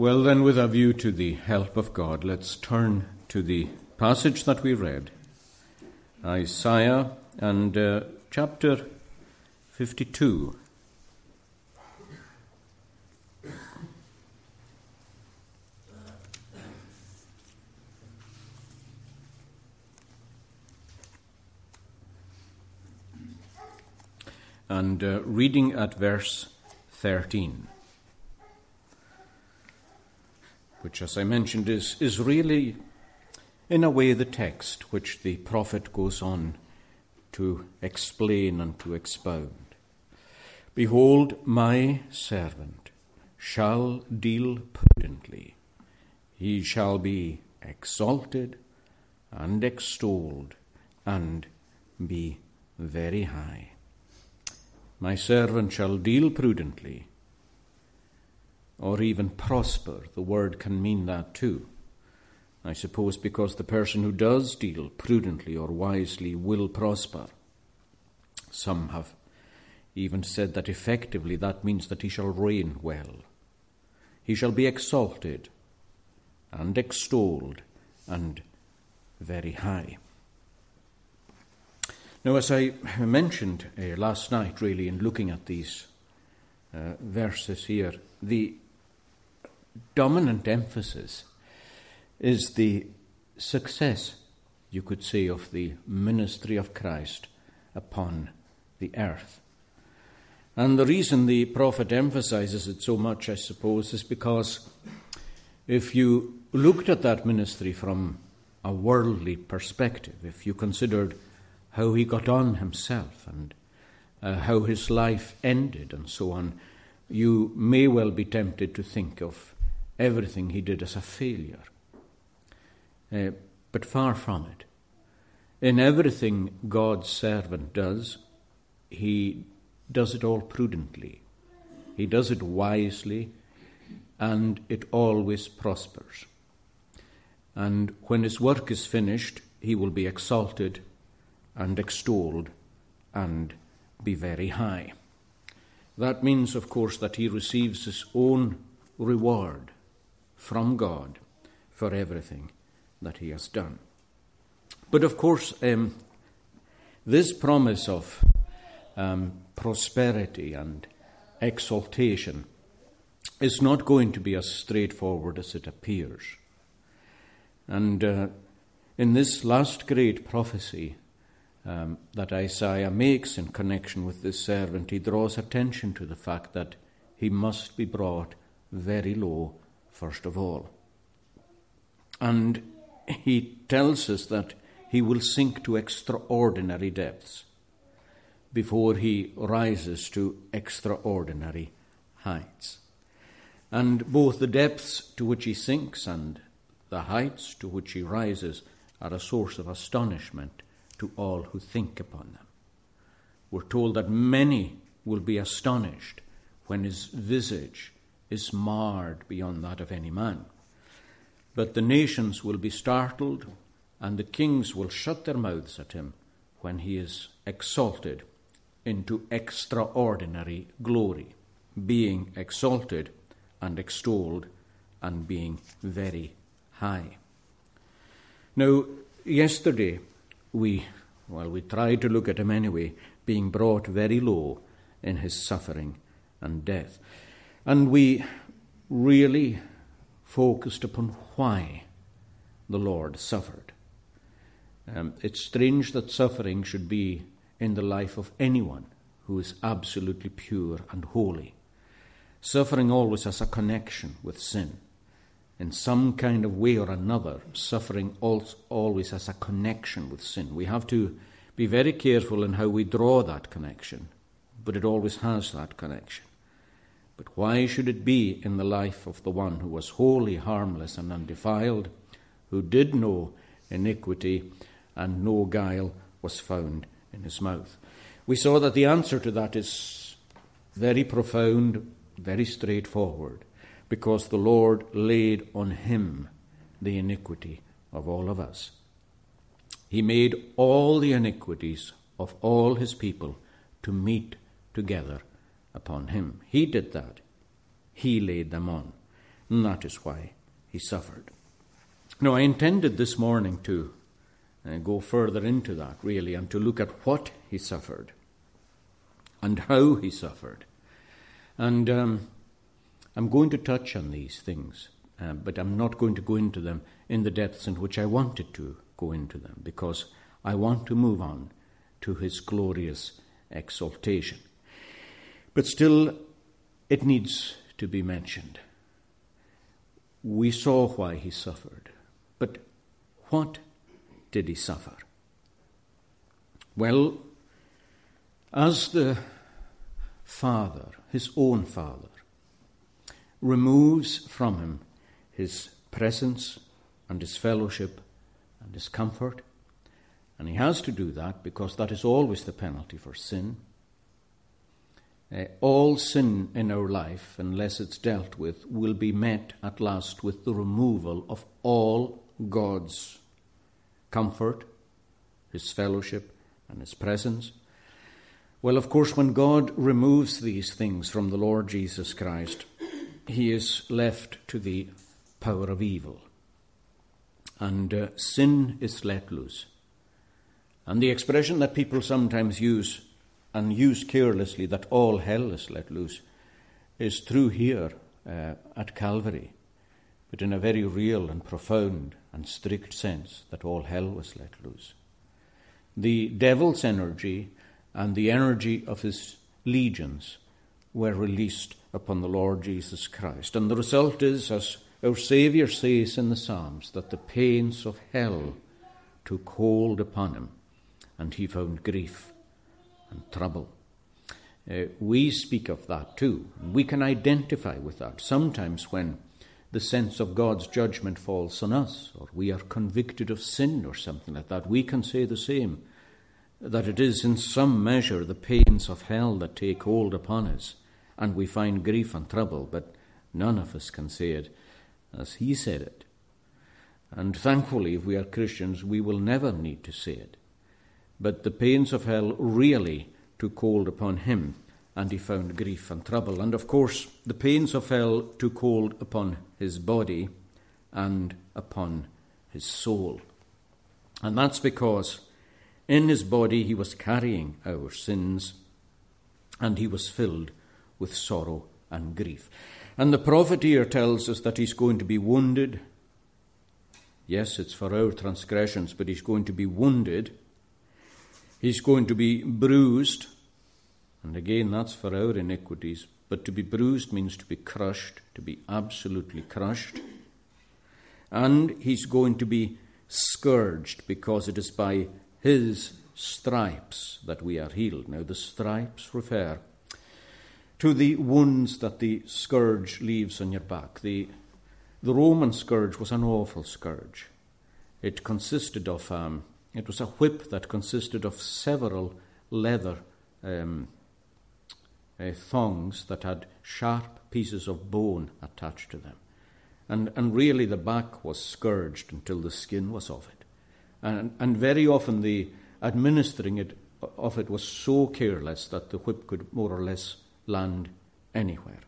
Well, then, with a view to the help of God, let's turn to the passage that we read Isaiah and uh, chapter 52. And uh, reading at verse 13. Which, as I mentioned, is, is really, in a way, the text which the prophet goes on to explain and to expound. Behold, my servant shall deal prudently, he shall be exalted and extolled and be very high. My servant shall deal prudently or even prosper. The word can mean that too. I suppose because the person who does deal prudently or wisely will prosper. Some have even said that effectively that means that he shall reign well. He shall be exalted and extolled and very high. Now, as I mentioned uh, last night, really, in looking at these uh, verses here, the dominant emphasis is the success, you could say, of the ministry of Christ upon the earth. And the reason the prophet emphasizes it so much, I suppose, is because if you looked at that ministry from a worldly perspective, if you considered how he got on himself and uh, how his life ended and so on, you may well be tempted to think of everything he did as a failure. Uh, but far from it. In everything God's servant does, he does it all prudently. He does it wisely, and it always prospers. And when his work is finished, he will be exalted and extolled and be very high. That means, of course, that he receives his own reward from God for everything that he has done. But of course, um, this promise of um, prosperity and exaltation is not going to be as straightforward as it appears. And uh, in this last great prophecy um, that Isaiah makes in connection with this servant, he draws attention to the fact that he must be brought very low first of all. And he tells us that he will sink to extraordinary depths before he rises to extraordinary heights. And both the depths to which he sinks and the heights to which he rises are a source of astonishment to all who think upon them. We're told that many will be astonished when his visage is marred beyond that of any man. But the nations will be startled, and the kings will shut their mouths at him when he is exalted into extraordinary glory, being exalted and extolled and being very high. Now, yesterday we, well, we tried to look at him anyway, being brought very low in his suffering and death. And we really focused upon why the Lord suffered. Um, it's strange that suffering should be in the life of anyone who is absolutely pure and holy. Suffering always has a connection with sin. In some kind of way or another, suffering always has a connection with sin. We have to be very careful in how we draw that connection, but it always has that connection. But why should it be in the life of the one who was wholly harmless and undefiled, who did no iniquity, and no guile was found in his mouth? We saw that the answer to that is very profound, very straightforward, because the Lord laid on him the iniquity of all of us. He made all the iniquities of all his people to meet together upon him. He did that. He laid them on. and that is why he suffered. Now, I intended this morning to uh, go further into that, really, and to look at what he suffered and how he suffered. And um, I'm going to touch on these things, uh, but I'm not going to go into them in the depths in which I wanted to go into them, because I want to move on to his glorious exaltation. But still, it needs to be mentioned. We saw why he suffered, but what did he suffer? Well, as the Father, his own Father, removes from him his presence and his fellowship and his comfort, and he has to do that because that is always the penalty for sin. Uh, all sin in our life, unless it's dealt with, will be met at last with the removal of all God's comfort, His fellowship, and His presence. Well, of course, when God removes these things from the Lord Jesus Christ, He is left to the power of evil. And uh, sin is let loose. And the expression that people sometimes use and use carelessly, that all hell is let loose, is true here uh, at Calvary, but in a very real and profound and strict sense, that all hell was let loose. The devil's energy and the energy of his legions were released upon the Lord Jesus Christ. And the result is, as our Saviour says in the Psalms, that the pains of hell took hold upon him and he found grief and trouble. Uh, we speak of that too. We can identify with that. Sometimes when the sense of God's judgment falls on us, or we are convicted of sin or something like that, we can say the same that it is in some measure the pains of hell that take hold upon us, and we find grief and trouble, but none of us can say it as He said it. And thankfully, if we are Christians, we will never need to say it. But the pains of hell really took hold upon him, and he found grief and trouble. And of course, the pains of hell took hold upon his body and upon his soul. And that's because in his body he was carrying our sins, and he was filled with sorrow and grief. And the prophet here tells us that he's going to be wounded. Yes, it's for our transgressions, but he's going to be wounded He's going to be bruised. And again, that's for our iniquities. But to be bruised means to be crushed, to be absolutely crushed. And he's going to be scourged because it is by his stripes that we are healed. Now, the stripes refer to the wounds that the scourge leaves on your back. The, the Roman scourge was an awful scourge. It consisted of um, it was a whip that consisted of several leather um, uh, thongs that had sharp pieces of bone attached to them. And, and really, the back was scourged until the skin was off it. And, and very often, the administering it, of it was so careless that the whip could more or less land anywhere.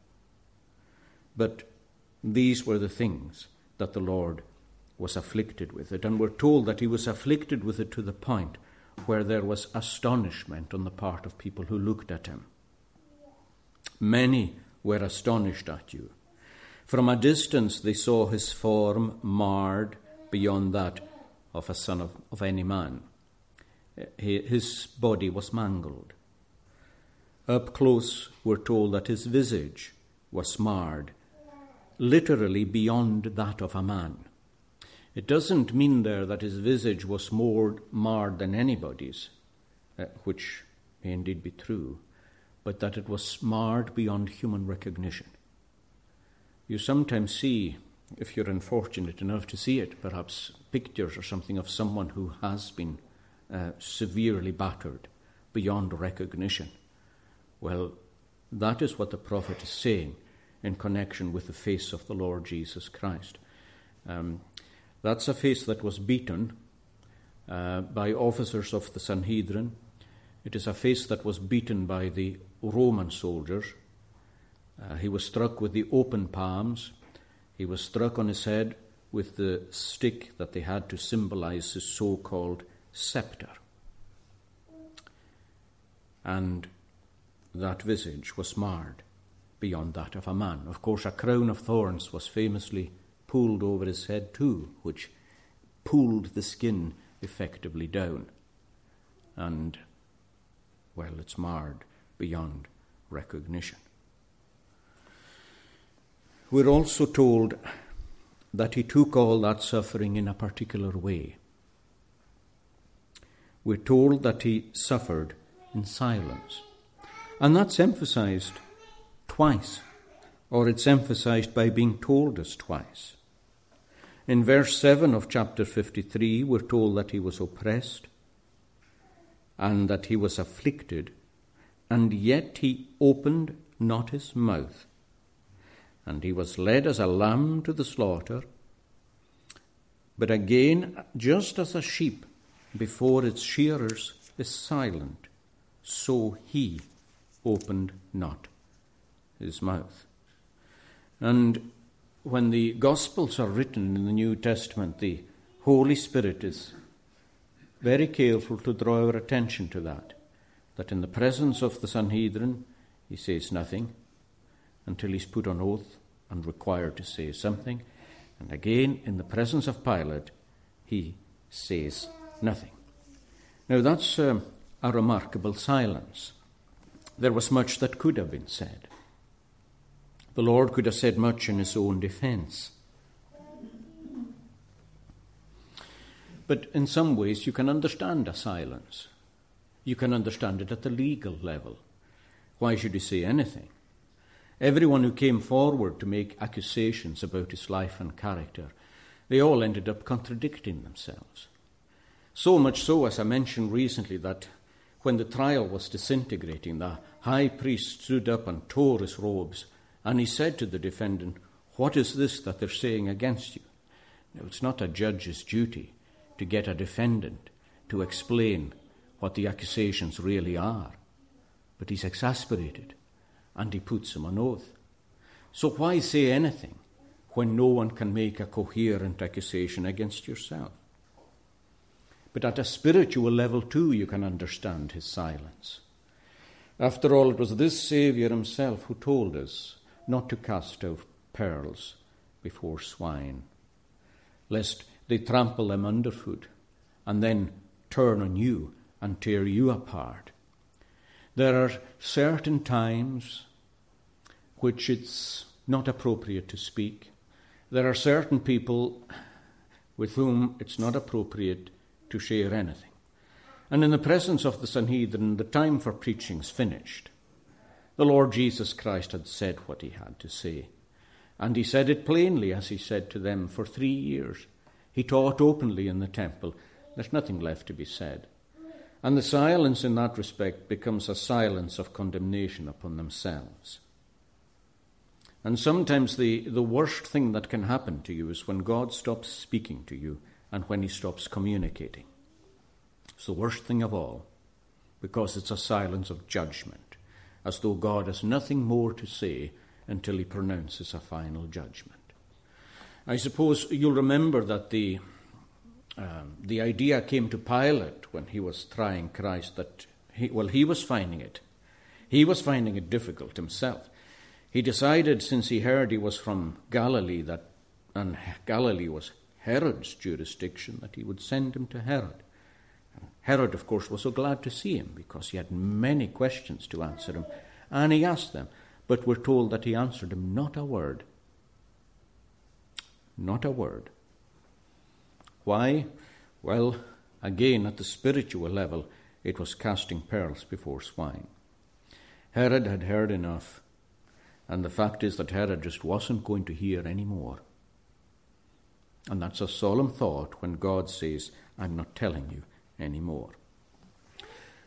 But these were the things that the Lord was afflicted with it, and we're told that he was afflicted with it to the point where there was astonishment on the part of people who looked at him. Many were astonished at you. From a distance they saw his form marred beyond that of a son of, of any man. His body was mangled. Up close, we're told that his visage was marred, literally beyond that of a man. It doesn't mean there that his visage was more marred than anybody's, uh, which may indeed be true, but that it was marred beyond human recognition. You sometimes see, if you're unfortunate enough to see it, perhaps pictures or something of someone who has been uh, severely battered beyond recognition. Well, that is what the prophet is saying in connection with the face of the Lord Jesus Christ. Um, that's a face that was beaten uh, by officers of the Sanhedrin. It is a face that was beaten by the Roman soldiers. Uh, he was struck with the open palms. He was struck on his head with the stick that they had to symbolize his so called scepter. And that visage was marred beyond that of a man. Of course, a crown of thorns was famously pulled over his head too, which pulled the skin effectively down. And, well, it's marred beyond recognition. We're also told that he took all that suffering in a particular way. We're told that he suffered in silence. And that's emphasized twice, or it's emphasized by being told us twice. In verse 7 of chapter 53, we're told that he was oppressed and that he was afflicted, and yet he opened not his mouth. And he was led as a lamb to the slaughter. But again, just as a sheep before its shearers is silent, so he opened not his mouth. And when the Gospels are written in the New Testament, the Holy Spirit is very careful to draw our attention to that. That in the presence of the Sanhedrin, he says nothing until he's put on oath and required to say something. And again, in the presence of Pilate, he says nothing. Now, that's um, a remarkable silence. There was much that could have been said. The Lord could have said much in his own defense. But in some ways, you can understand a silence. You can understand it at the legal level. Why should he say anything? Everyone who came forward to make accusations about his life and character, they all ended up contradicting themselves. So much so, as I mentioned recently, that when the trial was disintegrating, the high priest stood up and tore his robes and he said to the defendant, What is this that they're saying against you? Now, it's not a judge's duty to get a defendant to explain what the accusations really are. But he's exasperated and he puts him on oath. So why say anything when no one can make a coherent accusation against yourself? But at a spiritual level, too, you can understand his silence. After all, it was this Saviour himself who told us not to cast out pearls before swine, lest they trample them underfoot and then turn on you and tear you apart. There are certain times which it's not appropriate to speak. There are certain people with whom it's not appropriate to share anything. And in the presence of the Sanhedrin, the time for preaching's finished. The Lord Jesus Christ had said what he had to say. And he said it plainly, as he said to them, for three years. He taught openly in the temple. There's nothing left to be said. And the silence in that respect becomes a silence of condemnation upon themselves. And sometimes the, the worst thing that can happen to you is when God stops speaking to you and when he stops communicating. It's the worst thing of all because it's a silence of judgment as though God has nothing more to say until he pronounces a final judgment. I suppose you'll remember that the, um, the idea came to Pilate when he was trying Christ that, he, well, he was finding it. He was finding it difficult himself. He decided, since he heard he was from Galilee, that, and Galilee was Herod's jurisdiction, that he would send him to Herod. Herod, of course, was so glad to see him because he had many questions to answer him, and he asked them, but we're told that he answered him not a word. Not a word. Why? Well, again, at the spiritual level, it was casting pearls before swine. Herod had heard enough, and the fact is that Herod just wasn't going to hear any more. And that's a solemn thought when God says, I'm not telling you anymore.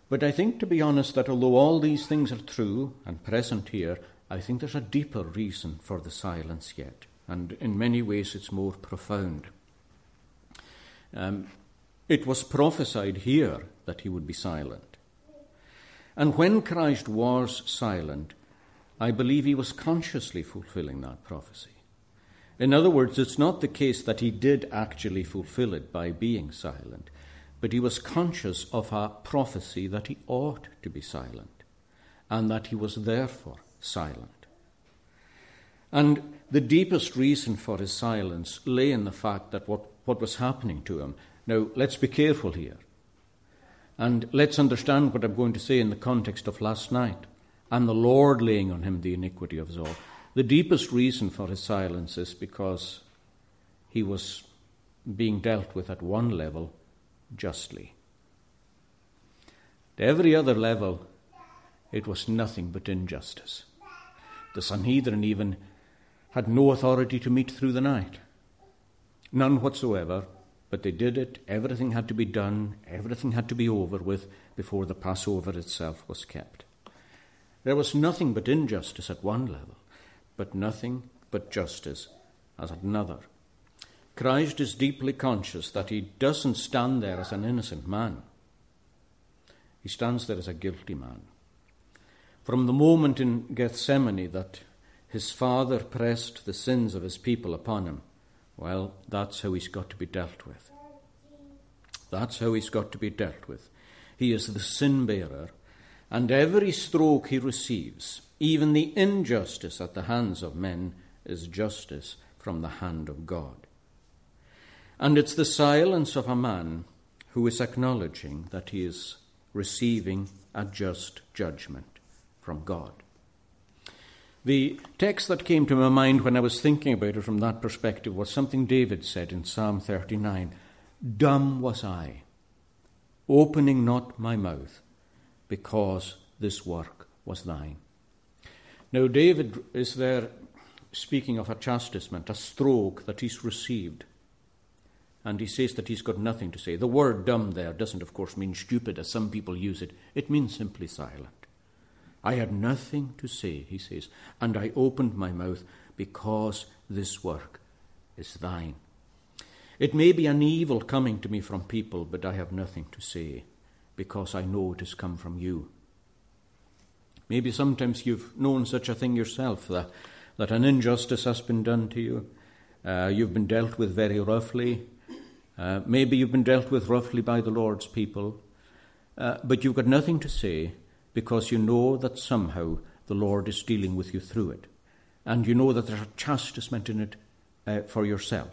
But I think, to be honest, that although all these things are true and present here, I think there's a deeper reason for the silence yet, and in many ways it's more profound. Um, it was prophesied here that he would be silent. And when Christ was silent, I believe he was consciously fulfilling that prophecy. In other words, it's not the case that he did actually fulfill it by being silent, but he was conscious of a prophecy that he ought to be silent, and that he was therefore silent. And the deepest reason for his silence lay in the fact that what, what was happening to him. Now, let's be careful here. And let's understand what I'm going to say in the context of last night and the Lord laying on him the iniquity of all. The deepest reason for his silence is because he was being dealt with at one level justly. At every other level, it was nothing but injustice. The Sanhedrin even had no authority to meet through the night. None whatsoever, but they did it. Everything had to be done, everything had to be over with before the Passover itself was kept. There was nothing but injustice at one level, but nothing but justice at another. Christ is deeply conscious that he doesn't stand there as an innocent man. He stands there as a guilty man. From the moment in Gethsemane that his father pressed the sins of his people upon him, well, that's how he's got to be dealt with. That's how he's got to be dealt with. He is the sin bearer, and every stroke he receives, even the injustice at the hands of men, is justice from the hand of God. And it's the silence of a man who is acknowledging that he is receiving a just judgment from God. The text that came to my mind when I was thinking about it from that perspective was something David said in Psalm 39 Dumb was I, opening not my mouth, because this work was thine. Now, David is there speaking of a chastisement, a stroke that he's received. And he says that he's got nothing to say. The word dumb there doesn't, of course, mean stupid as some people use it, it means simply silent. I had nothing to say, he says, and I opened my mouth because this work is thine. It may be an evil coming to me from people, but I have nothing to say because I know it has come from you. Maybe sometimes you've known such a thing yourself that, that an injustice has been done to you. Uh, you've been dealt with very roughly. Uh, maybe you've been dealt with roughly by the Lord's people. Uh, but you've got nothing to say because you know that somehow the Lord is dealing with you through it. And you know that there's a chastisement in it uh, for yourself.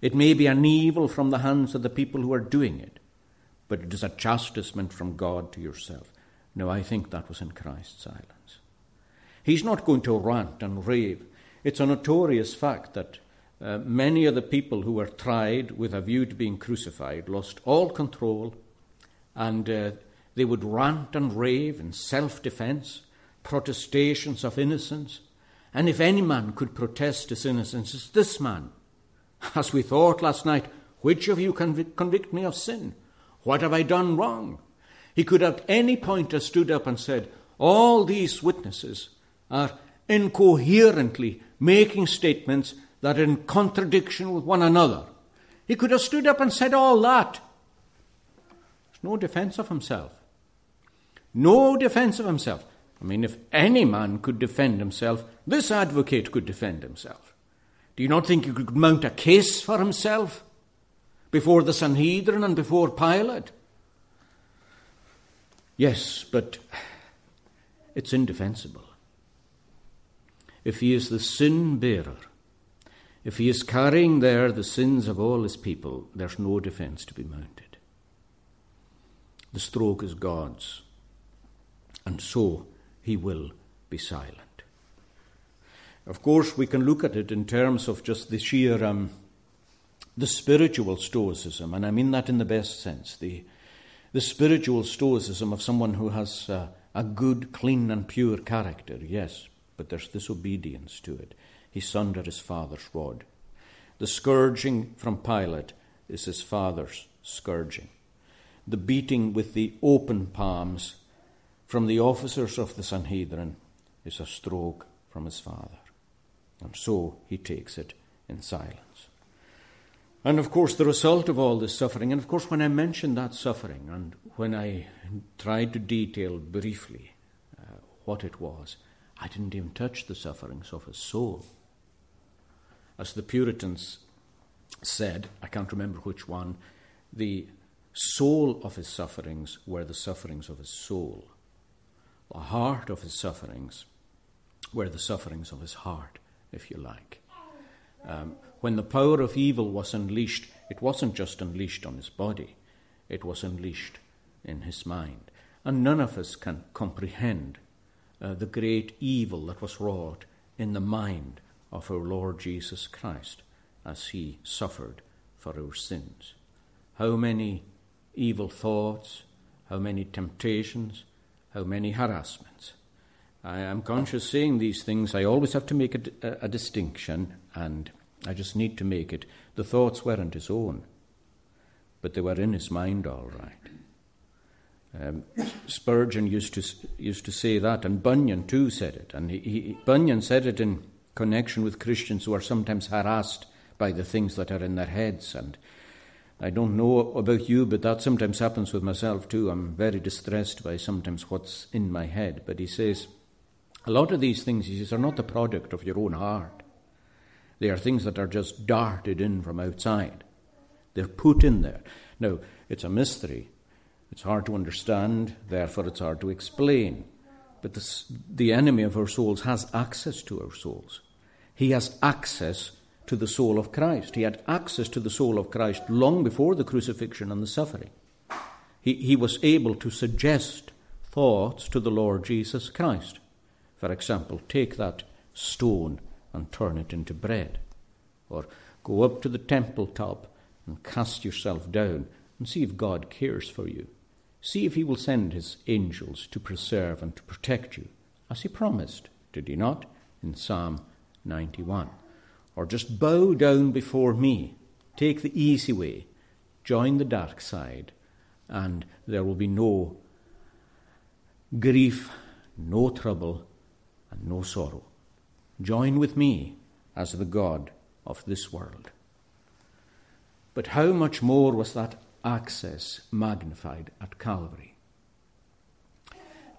It may be an evil from the hands of the people who are doing it, but it is a chastisement from God to yourself. No, I think that was in Christ's silence. He's not going to rant and rave. It's a notorious fact that uh, many of the people who were tried with a view to being crucified lost all control and uh, they would rant and rave in self defense, protestations of innocence. And if any man could protest his innocence, it's this man. As we thought last night, which of you can convict me of sin? What have I done wrong? He could at any point have stood up and said, All these witnesses are incoherently making statements that are in contradiction with one another. He could have stood up and said all that. No defense of himself. No defense of himself. I mean, if any man could defend himself, this advocate could defend himself. Do you not think he could mount a case for himself before the Sanhedrin and before Pilate? Yes, but it's indefensible. If he is the sin bearer, if he is carrying there the sins of all his people, there's no defense to be mounted. The stroke is God's and so he will be silent. Of course, we can look at it in terms of just the sheer, um, the spiritual stoicism, and I mean that in the best sense, the, the spiritual stoicism of someone who has uh, a good, clean, and pure character, yes, but there's disobedience to it. He's sundered his father's rod. The scourging from Pilate is his father's scourging. The beating with the open palms from the officers of the Sanhedrin is a stroke from his father. And so he takes it in silence. And of course, the result of all this suffering, and of course, when I mentioned that suffering and when I tried to detail briefly uh, what it was, I didn't even touch the sufferings of his soul. As the Puritans said, I can't remember which one, the soul of his sufferings were the sufferings of his soul. The heart of his sufferings were the sufferings of his heart, if you like. Um, when the power of evil was unleashed, it wasn't just unleashed on his body, it was unleashed in his mind. And none of us can comprehend uh, the great evil that was wrought in the mind of our Lord Jesus Christ as he suffered for our sins. How many evil thoughts, how many temptations, how many harassments. I am conscious saying these things. I always have to make a, a, a distinction, and I just need to make it. The thoughts weren't his own, but they were in his mind all right. Um, Spurgeon used to used to say that, and Bunyan too said it. And he, he, Bunyan said it in connection with Christians who are sometimes harassed by the things that are in their heads. And I don't know about you, but that sometimes happens with myself too. I'm very distressed by sometimes what's in my head. But he says, a lot of these things, he says, are not the product of your own heart. They are things that are just darted in from outside. They're put in there. Now, it's a mystery. It's hard to understand, therefore, it's hard to explain. But this, the enemy of our souls has access to our souls. He has access to the soul of Christ. He had access to the soul of Christ long before the crucifixion and the suffering. He, he was able to suggest thoughts to the Lord Jesus Christ. For example, take that stone and turn it into bread. Or go up to the temple top and cast yourself down and see if God cares for you. See if he will send his angels to preserve and to protect you, as he promised, did he not, in Psalm 91? Or just bow down before me, take the easy way, join the dark side, and there will be no grief, no trouble, and no sorrow. Join with me as the God of this world. But how much more was that access magnified at Calvary.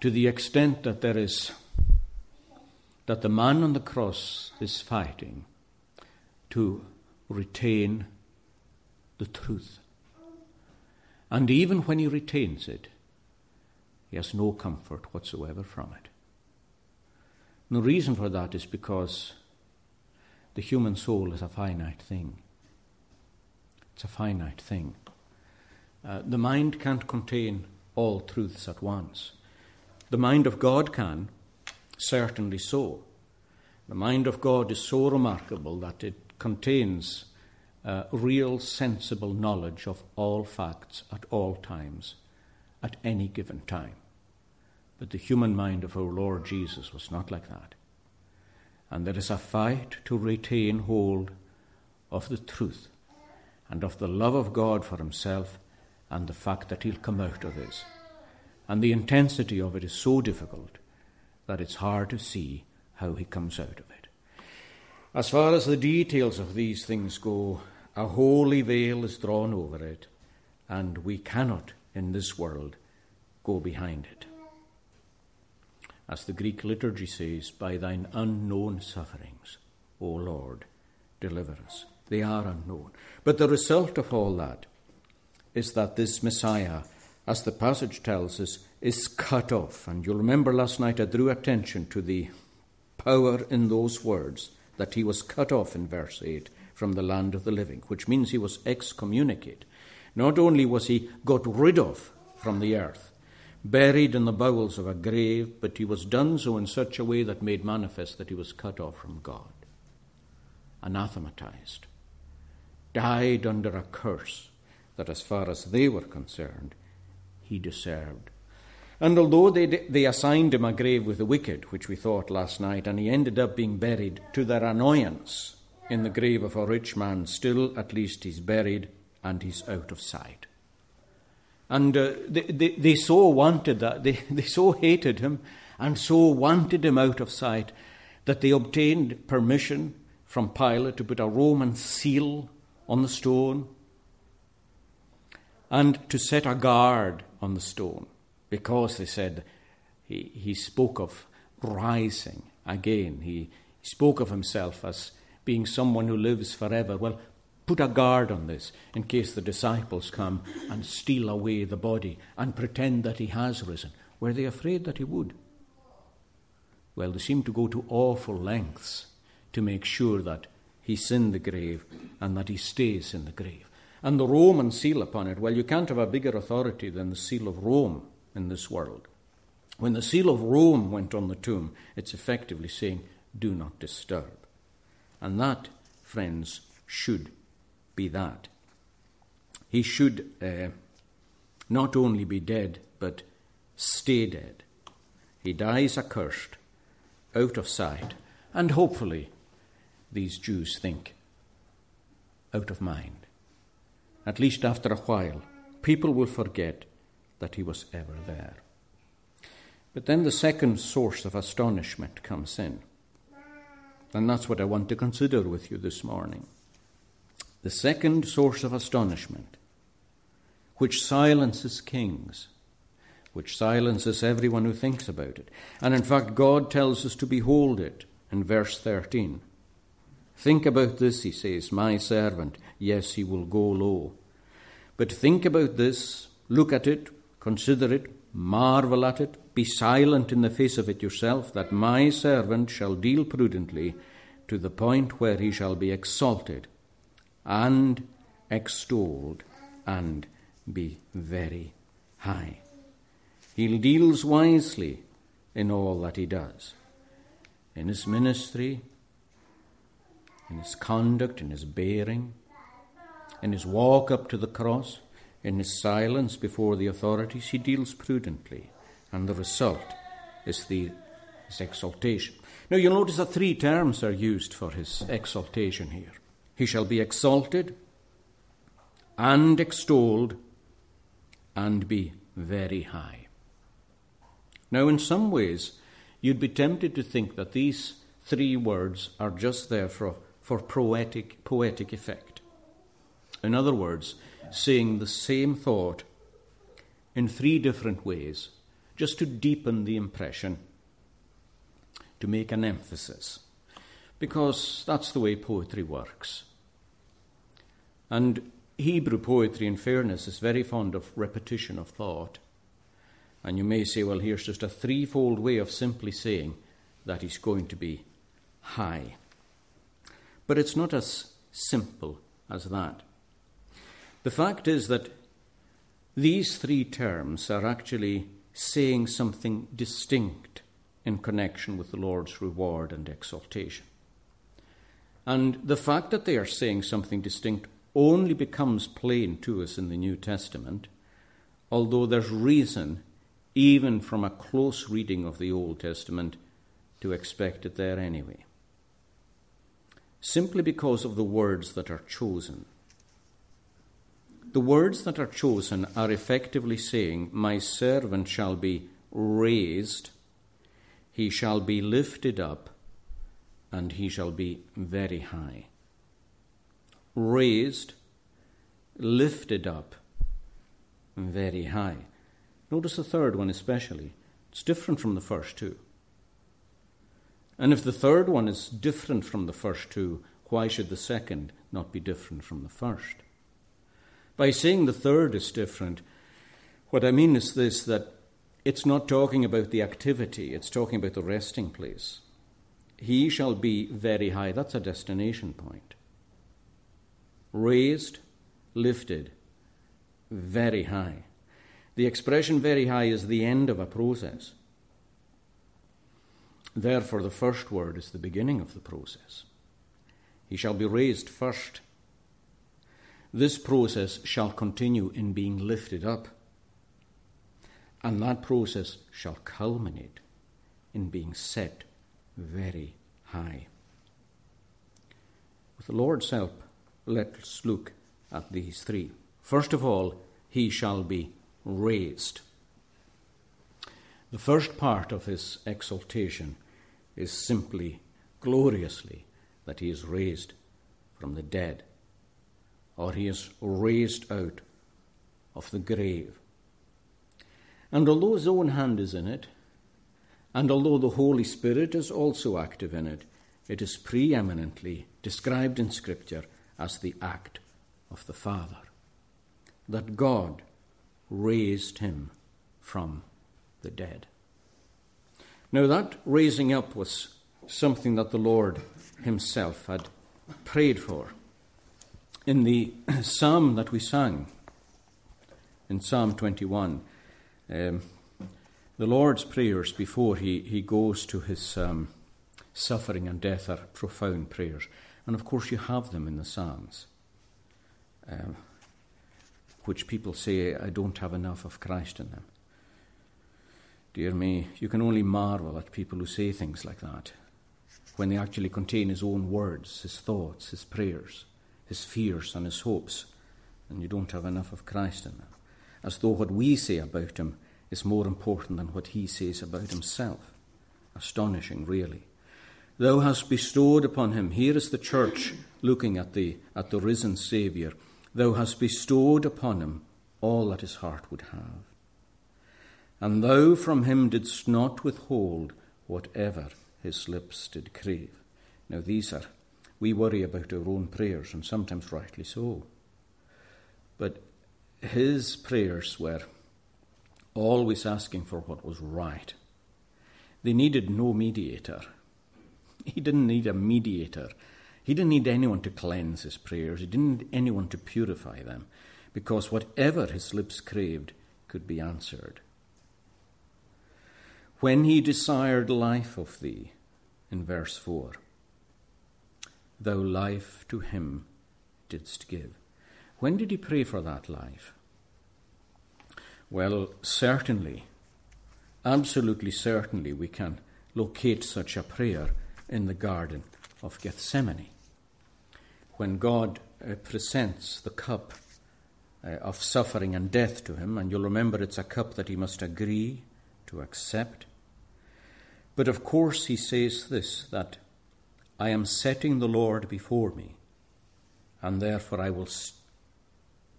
To the extent that there is, that the man on the cross is fighting to retain the truth. And even when he retains it, he has no comfort whatsoever from it. And the reason for that is because the human soul is a finite thing. It's a finite thing. Uh, the mind can't contain all truths at once. The mind of God can, certainly so. The mind of God is so remarkable that it contains uh, real, sensible knowledge of all facts at all times, at any given time. But the human mind of our Lord Jesus was not like that. And there is a fight to retain hold of the truth and of the love of God for himself and the fact that he'll come out of this. And the intensity of it is so difficult that it's hard to see how he comes out of it. As far as the details of these things go, a holy veil is drawn over it, and we cannot, in this world, go behind it. As the Greek liturgy says, by thine unknown sufferings, O Lord, deliver us. They are unknown. But the result of all that is that this Messiah, as the passage tells us, is cut off. And you'll remember last night I drew attention to the power in those words that he was cut off in verse 8 from the land of the living, which means he was excommunicated. Not only was he got rid of from the earth, buried in the bowels of a grave, but he was done so in such a way that made manifest that he was cut off from God, anathematized, died under a curse that, as far as they were concerned, he deserved. And although they, they assigned him a grave with the wicked, which we thought last night, and he ended up being buried to their annoyance in the grave of a rich man, still at least he's buried and he's out of sight. And uh, they, they, they so wanted that, they, they so hated him and so wanted him out of sight that they obtained permission from Pilate to put a Roman seal on the stone and to set a guard on the stone, because they said he, he spoke of rising again. He spoke of himself as being someone who lives forever. Well, put a guard on this in case the disciples come and steal away the body and pretend that he has risen. Were they afraid that he would? Well, they seem to go to awful lengths to make sure that he's in the grave and that he stays in the grave. And the Roman seal upon it, well, you can't have a bigger authority than the seal of Rome in this world. When the seal of Rome went on the tomb, it's effectively saying, do not disturb. And that, friends, should be that. He should uh, not only be dead, but stay dead. He dies accursed, out of sight, and hopefully, these Jews think, out of mind. At least after a while, people will forget that he was ever there. But then the second source of astonishment comes in. And that's what I want to consider with you this morning. The second source of astonishment, which silences kings, which silences everyone who thinks about it. And in fact, God tells us to behold it in verse 13. Think about this, he says, my servant. Yes, he will go low. But think about this, look at it, consider it, marvel at it, be silent in the face of it yourself, that my servant shall deal prudently to the point where he shall be exalted and extolled and be very high. He deals wisely in all that he does. In his ministry, in his conduct, in his bearing, in his walk up to the cross, in his silence before the authorities, he deals prudently and the result is the, his exaltation. Now you'll notice that three terms are used for his exaltation here. He shall be exalted and extolled and be very high. Now, in some ways, you'd be tempted to think that these three words are just there for, for poetic, poetic effect. In other words, saying the same thought in three different ways just to deepen the impression, to make an emphasis, because that's the way poetry works. And Hebrew poetry, in fairness, is very fond of repetition of thought. And you may say, well, here's just a threefold way of simply saying that he's going to be high. But it's not as simple as that. The fact is that these three terms are actually saying something distinct in connection with the Lord's reward and exaltation. And the fact that they are saying something distinct only becomes plain to us in the New Testament, although there's reason, even from a close reading of the Old Testament, to expect it there anyway. Simply because of the words that are chosen. The words that are chosen are effectively saying, My servant shall be raised, he shall be lifted up, and he shall be very high. Raised, lifted up, very high. Notice the third one especially. It's different from the first two. And if the third one is different from the first two, why should the second not be different from the first? By saying the third is different, what I mean is this that it's not talking about the activity, it's talking about the resting place. He shall be very high. That's a destination point. Raised, lifted, very high. The expression very high is the end of a process. Therefore, the first word is the beginning of the process. He shall be raised first this process shall continue in being lifted up. And that process shall culminate in being set very high. With the Lord's help, let's look at these three. First of all, he shall be raised. The first part of his exaltation is simply, gloriously, that he is raised from the dead or he is raised out of the grave. And although his own hand is in it, and although the Holy Spirit is also active in it, it is preeminently described in Scripture as the act of the Father. That God raised him from the dead. Now, that raising up was something that the Lord Himself had prayed for. In the psalm that we sang, in Psalm 21, um, the Lord's prayers before he, he goes to his um, suffering and death are profound prayers. And of course, you have them in the Psalms, um, which people say, I don't have enough of Christ in them. Dear me, you can only marvel at people who say things like that when they actually contain his own words, his thoughts, his prayers, his fears, and his hopes, and you don't have enough of Christ in them. As though what we say about him is more important than what he says about himself. Astonishing, really. Thou hast bestowed upon him, here is the church looking at the, at the risen Saviour, thou hast bestowed upon him all that his heart would have and thou from him didst not withhold whatever his lips did crave. Now, these are, we worry about our own prayers, and sometimes rightly so. But his prayers were always asking for what was right. They needed no mediator. He didn't need a mediator. He didn't need anyone to cleanse his prayers. He didn't need anyone to purify them, because whatever his lips craved could be answered when he desired life of thee, in verse 4, thou life to him didst give. When did he pray for that life? Well, certainly, absolutely certainly, we can locate such a prayer in the Garden of Gethsemane. When God uh, presents the cup uh, of suffering and death to him, and you'll remember it's a cup that he must agree to accept. But of course, he says this that I am setting the Lord before me, and therefore I will.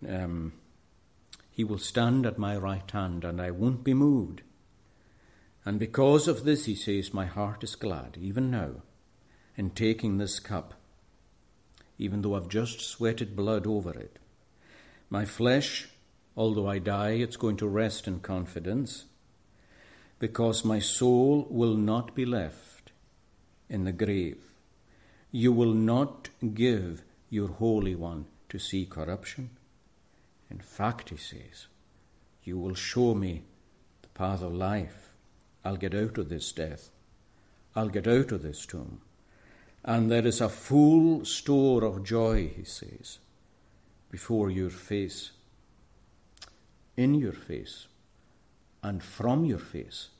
Um, he will stand at my right hand, and I won't be moved. And because of this, he says, my heart is glad, even now, in taking this cup, even though I've just sweated blood over it. My flesh, although I die, it's going to rest in confidence because my soul will not be left in the grave. You will not give your Holy One to see corruption. In fact, he says, you will show me the path of life. I'll get out of this death. I'll get out of this tomb. And there is a full store of joy, he says, before your face, in your face, and from your face.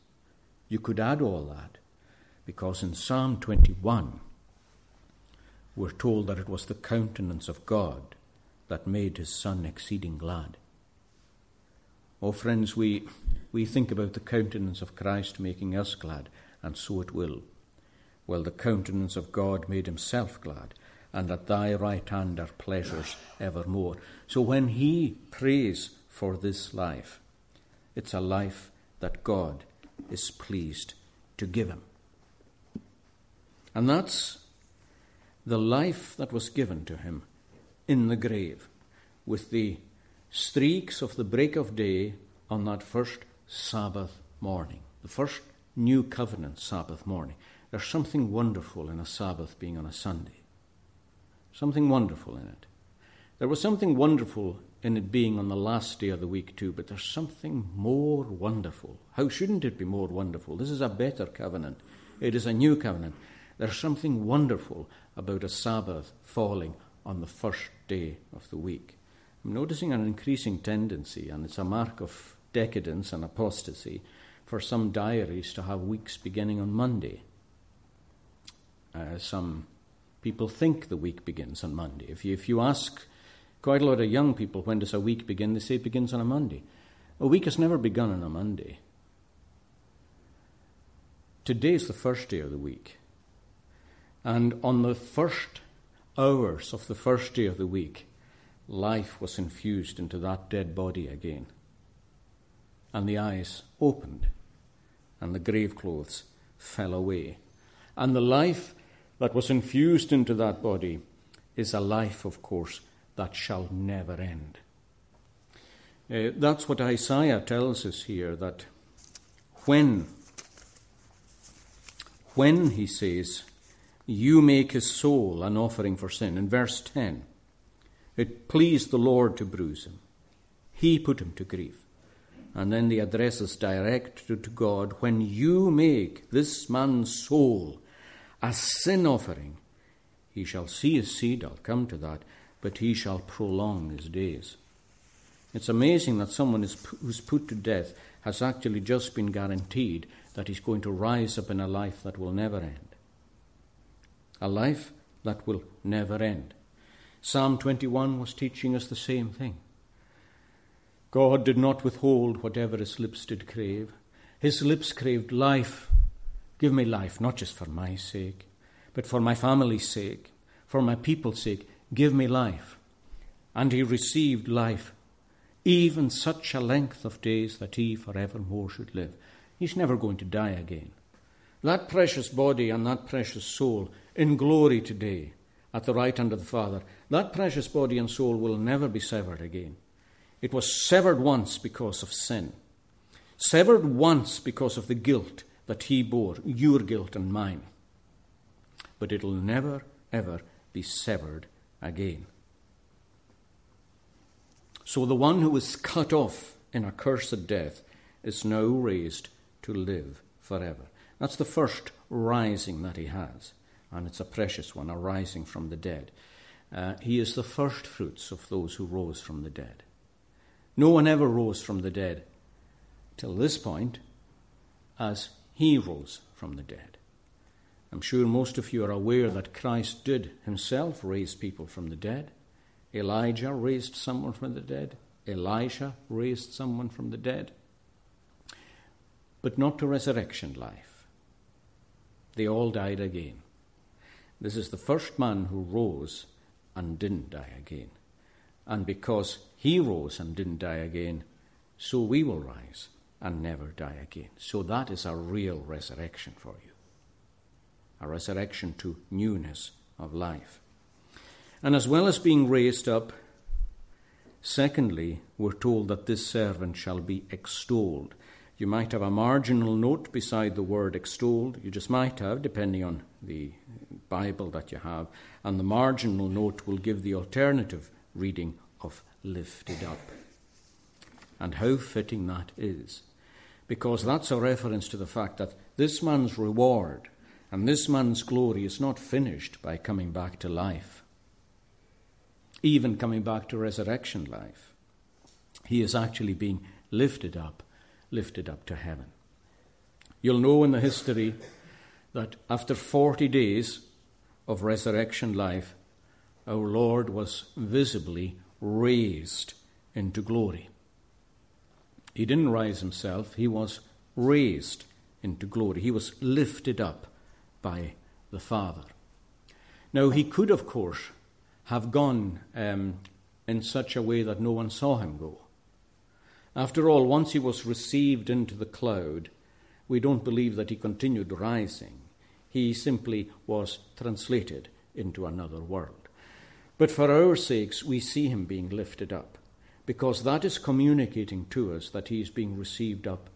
You could add all that because in Psalm 21, we're told that it was the countenance of God that made his Son exceeding glad. Oh, friends, we, we think about the countenance of Christ making us glad, and so it will. Well, the countenance of God made himself glad, and at thy right hand are pleasures evermore. So when he prays for this life, it's a life that God is pleased to give him. And that's the life that was given to him in the grave, with the streaks of the break of day on that first Sabbath morning, the first New Covenant Sabbath morning. There's something wonderful in a Sabbath being on a Sunday. Something wonderful in it. There was something wonderful in it being on the last day of the week, too, but there's something more wonderful. How shouldn't it be more wonderful? This is a better covenant, it is a new covenant. There's something wonderful about a Sabbath falling on the first day of the week. I'm noticing an increasing tendency, and it's a mark of decadence and apostasy, for some diaries to have weeks beginning on Monday. Uh, some people think the week begins on Monday. If you, if you ask Quite a lot of young people, when does a week begin? They say it begins on a Monday. A week has never begun on a Monday. Today is the first day of the week. And on the first hours of the first day of the week, life was infused into that dead body again. And the eyes opened, and the grave clothes fell away. And the life that was infused into that body is a life, of course, that shall never end. Uh, that's what Isaiah tells us here that when, when he says, you make his soul an offering for sin, in verse 10, it pleased the Lord to bruise him. He put him to grief. And then the address is direct to God when you make this man's soul a sin offering, he shall see his seed, I'll come to that, but he shall prolong his days. It's amazing that someone is, who's put to death has actually just been guaranteed that he's going to rise up in a life that will never end. A life that will never end. Psalm 21 was teaching us the same thing. God did not withhold whatever his lips did crave. His lips craved life. Give me life, not just for my sake, but for my family's sake, for my people's sake. Give me life. And he received life even such a length of days that he forevermore should live. He's never going to die again. That precious body and that precious soul in glory today at the right hand of the Father, that precious body and soul will never be severed again. It was severed once because of sin, severed once because of the guilt that he bore, your guilt and mine. But it'll never, ever be severed again. So the one who was cut off in a cursed death is now raised to live forever. That's the first rising that he has, and it's a precious one, a rising from the dead. Uh, he is the first fruits of those who rose from the dead. No one ever rose from the dead till this point as he rose from the dead. I'm sure most of you are aware that Christ did himself raise people from the dead. Elijah raised someone from the dead. Elisha raised someone from the dead. But not to resurrection life. They all died again. This is the first man who rose and didn't die again. And because he rose and didn't die again, so we will rise and never die again. So that is a real resurrection for you a resurrection to newness of life. And as well as being raised up, secondly, we're told that this servant shall be extolled. You might have a marginal note beside the word extolled. You just might have, depending on the Bible that you have. And the marginal note will give the alternative reading of lifted up. And how fitting that is. Because that's a reference to the fact that this man's reward and this man's glory is not finished by coming back to life even coming back to resurrection life. He is actually being lifted up, lifted up to heaven. You'll know in the history that after 40 days of resurrection life, our Lord was visibly raised into glory. He didn't rise himself, he was raised into glory. He was lifted up by the Father. Now, he could, of course, have gone um, in such a way that no one saw him go. After all, once he was received into the cloud, we don't believe that he continued rising. He simply was translated into another world. But for our sakes, we see him being lifted up, because that is communicating to us that he is being received up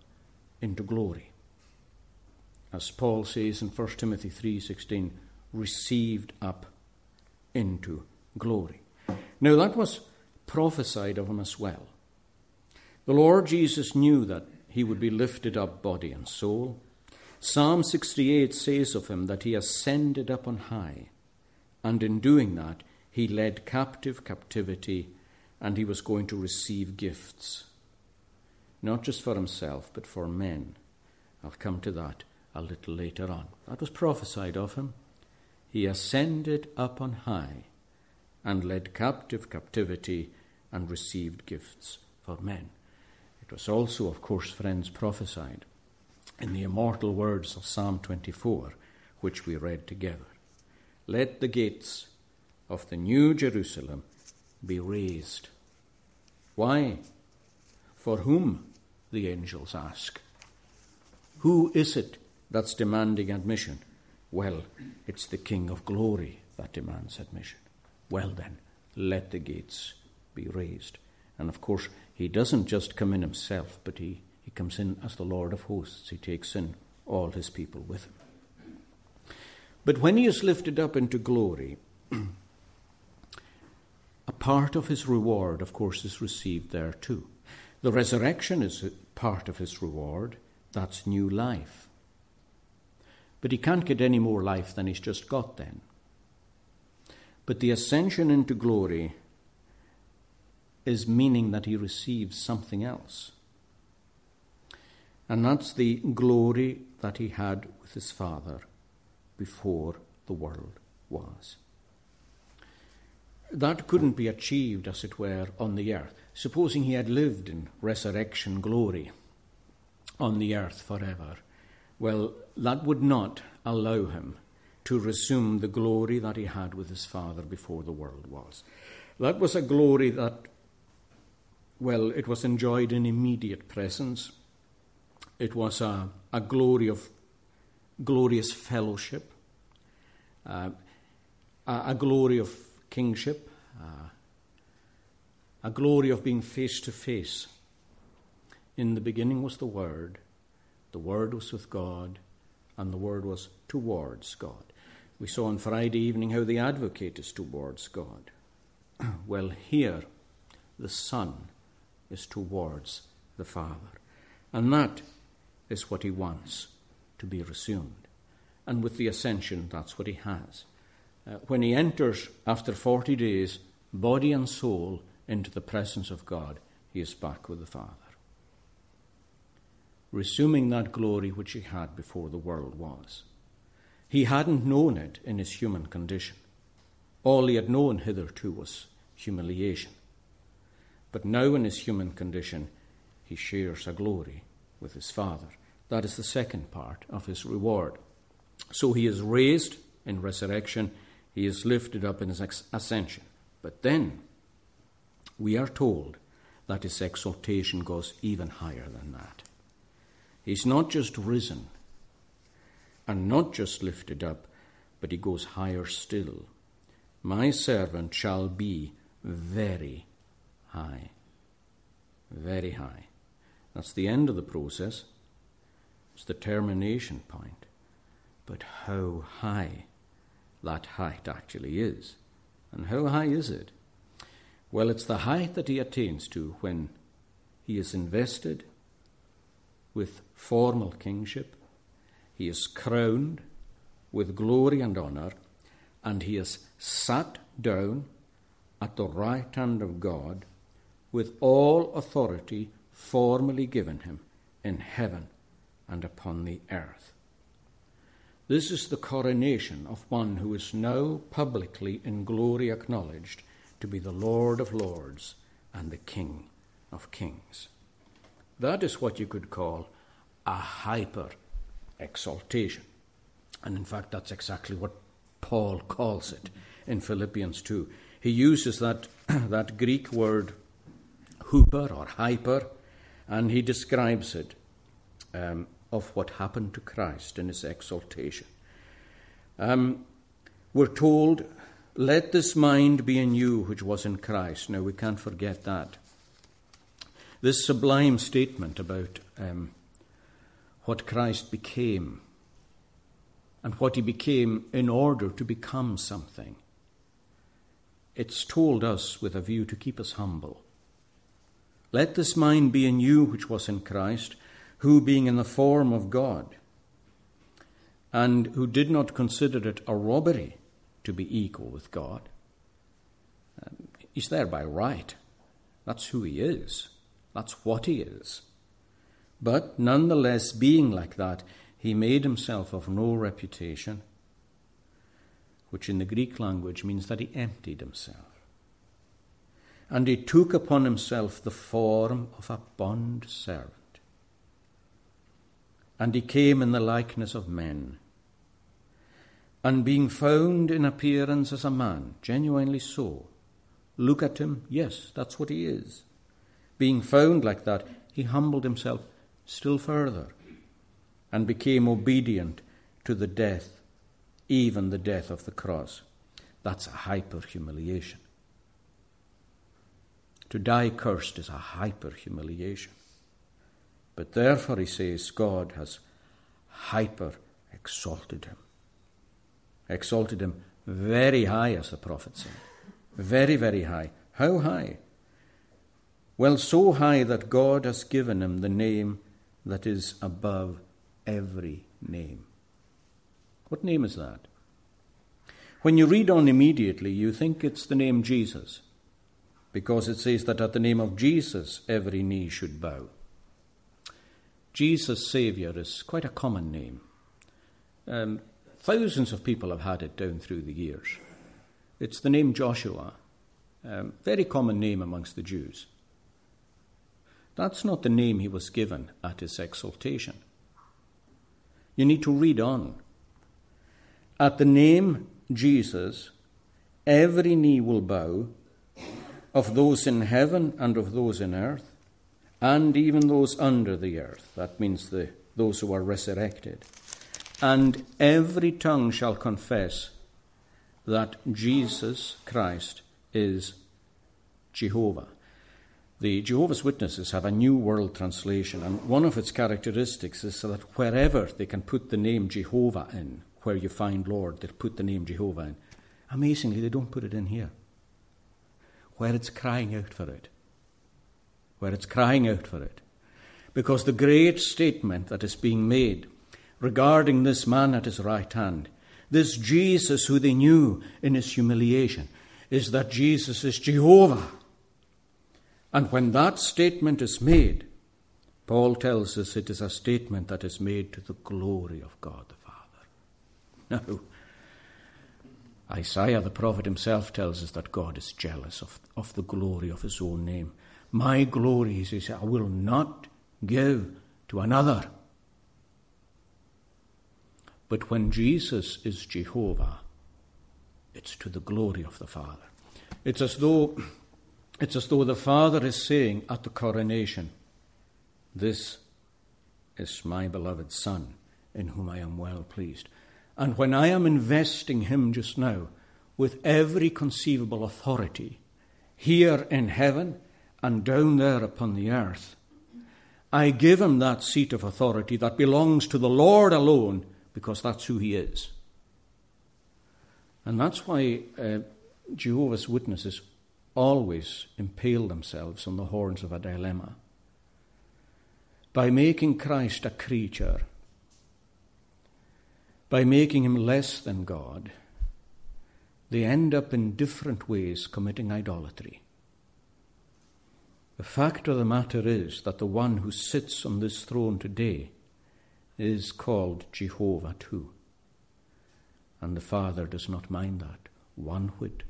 into glory. As Paul says in 1 Timothy 3:16, received up into glory. Now, that was prophesied of him as well. The Lord Jesus knew that he would be lifted up body and soul. Psalm 68 says of him that he ascended up on high, and in doing that, he led captive captivity, and he was going to receive gifts, not just for himself, but for men. I'll come to that a little later on. That was prophesied of him. He ascended up on high and led captive captivity and received gifts for men. It was also, of course, friends, prophesied in the immortal words of Psalm 24, which we read together. Let the gates of the new Jerusalem be raised. Why? For whom? The angels ask. Who is it that's demanding admission? Well, it's the King of glory that demands admission. Well, then, let the gates be raised. And of course, he doesn't just come in himself, but he, he comes in as the Lord of hosts. He takes in all his people with him. But when he is lifted up into glory, a part of his reward, of course, is received there too. The resurrection is part of his reward. That's new life. But he can't get any more life than he's just got then. But the ascension into glory is meaning that he receives something else. And that's the glory that he had with his Father before the world was. That couldn't be achieved, as it were, on the earth. Supposing he had lived in resurrection glory on the earth forever, well, that would not allow him to resume the glory that he had with his Father before the world was. That was a glory that, well, it was enjoyed in immediate presence. It was a, a glory of glorious fellowship, uh, a, a, glory of kingship, uh, a glory of being face to face. In the beginning was the Word, the Word was with God, and the Word was towards God. We saw on Friday evening how the advocate is towards God. well, here, the Son is towards the Father. And that is what he wants to be resumed. And with the ascension, that's what he has. Uh, when he enters after 40 days, body and soul, into the presence of God, he is back with the Father. Resuming that glory which he had before the world was. He hadn't known it in his human condition. All he had known hitherto was humiliation. But now, in his human condition, he shares a glory with his Father. That is the second part of his reward. So he is raised in resurrection, he is lifted up in his ascension. But then we are told that his exaltation goes even higher than that. He's not just risen and not just lifted up, but he goes higher still. My servant shall be very high. Very high. That's the end of the process. It's the termination point. But how high that height actually is. And how high is it? Well, it's the height that he attains to when he is invested with formal kingship, he is crowned with glory and honour, and he is sat down at the right hand of God with all authority formally given him in heaven and upon the earth. This is the coronation of one who is now publicly in glory acknowledged to be the Lord of lords and the King of kings. That is what you could call a hyper exaltation. And in fact, that's exactly what Paul calls it in Philippians 2. He uses that, that Greek word huper or hyper, and he describes it um, of what happened to Christ in his exaltation. Um, we're told, let this mind be in you which was in Christ. Now, we can't forget that. This sublime statement about um, what Christ became and what he became in order to become something. It's told us with a view to keep us humble. Let this mind be in you which was in Christ, who, being in the form of God, and who did not consider it a robbery to be equal with God, um, he's there by right. That's who he is. That's what he is. But nonetheless, being like that, he made himself of no reputation, which in the Greek language means that he emptied himself. And he took upon himself the form of a bond servant and he came in the likeness of men. And being found in appearance as a man, genuinely so, look at him, yes, that's what he is. Being found like that, he humbled himself still further and became obedient to the death, even the death of the cross. That's a hyper humiliation. To die cursed is a hyper humiliation. But therefore, he says, God has hyper exalted him. Exalted him very high, as the prophet said. Very, very high. How high? Well, so high that God has given him the name that is above every name. What name is that? When you read on immediately, you think it's the name Jesus, because it says that at the name of Jesus every knee should bow. Jesus Saviour is quite a common name. Um, thousands of people have had it down through the years. It's the name Joshua, um, very common name amongst the Jews. That's not the name he was given at his exaltation. You need to read on. At the name Jesus, every knee will bow of those in heaven and of those in earth, and even those under the earth. That means the, those who are resurrected. And every tongue shall confess that Jesus Christ is Jehovah. The Jehovah's Witnesses have a New World Translation, and one of its characteristics is that wherever they can put the name Jehovah in, where you find Lord, they put the name Jehovah in. Amazingly, they don't put it in here. Where it's crying out for it. Where it's crying out for it. Because the great statement that is being made regarding this man at his right hand, this Jesus who they knew in his humiliation, is that Jesus is Jehovah. And when that statement is made, Paul tells us it is a statement that is made to the glory of God the Father. Now, Isaiah the prophet himself tells us that God is jealous of, of the glory of his own name. My glory, he says, I will not give to another. But when Jesus is Jehovah, it's to the glory of the Father. It's as though it's as though the Father is saying at the coronation, This is my beloved Son, in whom I am well pleased. And when I am investing him just now with every conceivable authority, here in heaven and down there upon the earth, I give him that seat of authority that belongs to the Lord alone, because that's who he is. And that's why uh, Jehovah's Witnesses always impale themselves on the horns of a dilemma. By making Christ a creature, by making him less than God, they end up in different ways committing idolatry. The fact of the matter is that the one who sits on this throne today is called Jehovah too. And the Father does not mind that one whit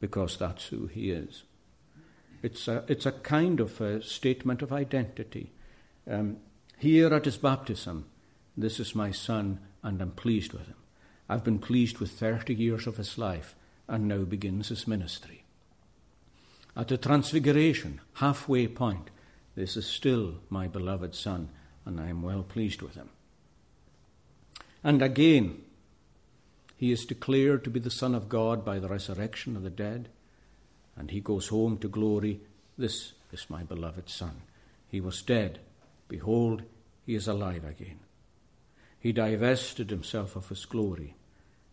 because that's who he is. It's a, it's a kind of a statement of identity. Um, here at his baptism, this is my son, and I'm pleased with him. I've been pleased with 30 years of his life, and now begins his ministry. At the transfiguration, halfway point, this is still my beloved son, and I am well pleased with him. And again, he is declared to be the Son of God by the resurrection of the dead, and he goes home to glory. This is my beloved Son. He was dead. Behold, he is alive again. He divested himself of his glory,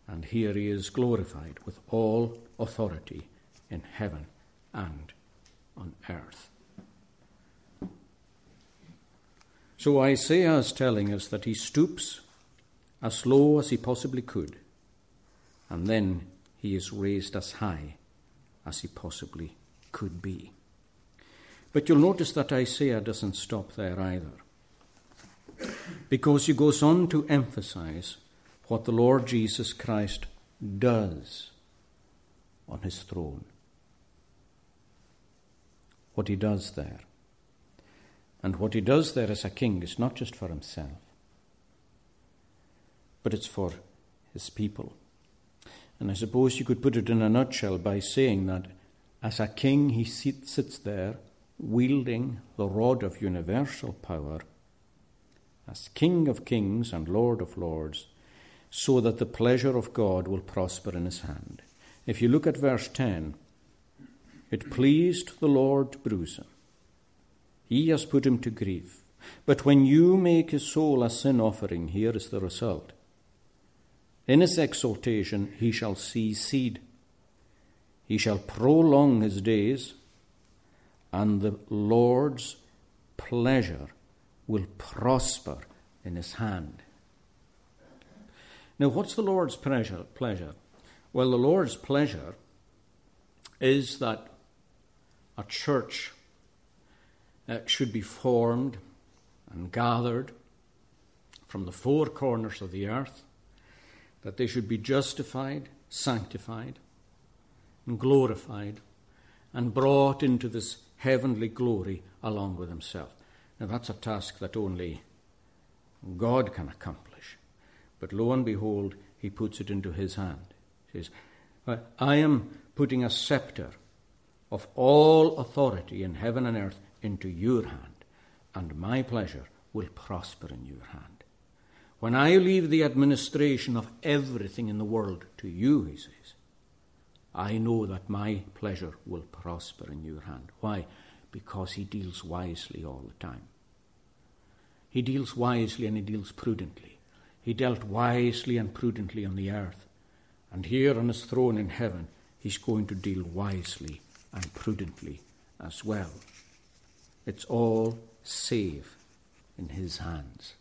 and here he is glorified with all authority in heaven and on earth. So Isaiah is telling us that he stoops as low as he possibly could and then he is raised as high as he possibly could be. But you'll notice that Isaiah doesn't stop there either, because he goes on to emphasize what the Lord Jesus Christ does on his throne. What he does there. And what he does there as a king is not just for himself, but it's for his people. And I suppose you could put it in a nutshell by saying that as a king, he sits there wielding the rod of universal power. As King of kings and Lord of lords, so that the pleasure of God will prosper in his hand. If you look at verse 10, it pleased the Lord to bruise him. He has put him to grief. But when you make his soul a sin offering, here is the result. In his exaltation he shall see seed. He shall prolong his days, and the Lord's pleasure will prosper in his hand. Now, what's the Lord's pleasure? pleasure? Well, the Lord's pleasure is that a church uh, should be formed and gathered from the four corners of the earth, that they should be justified, sanctified, and glorified, and brought into this heavenly glory along with Himself. Now, that's a task that only God can accomplish. But lo and behold, He puts it into His hand. He says, I am putting a scepter of all authority in heaven and earth into your hand, and my pleasure will prosper in your hand. When I leave the administration of everything in the world to you, he says, I know that my pleasure will prosper in your hand. Why? Because he deals wisely all the time. He deals wisely and he deals prudently. He dealt wisely and prudently on the earth. And here on his throne in heaven, he's going to deal wisely and prudently as well. It's all safe in His hands.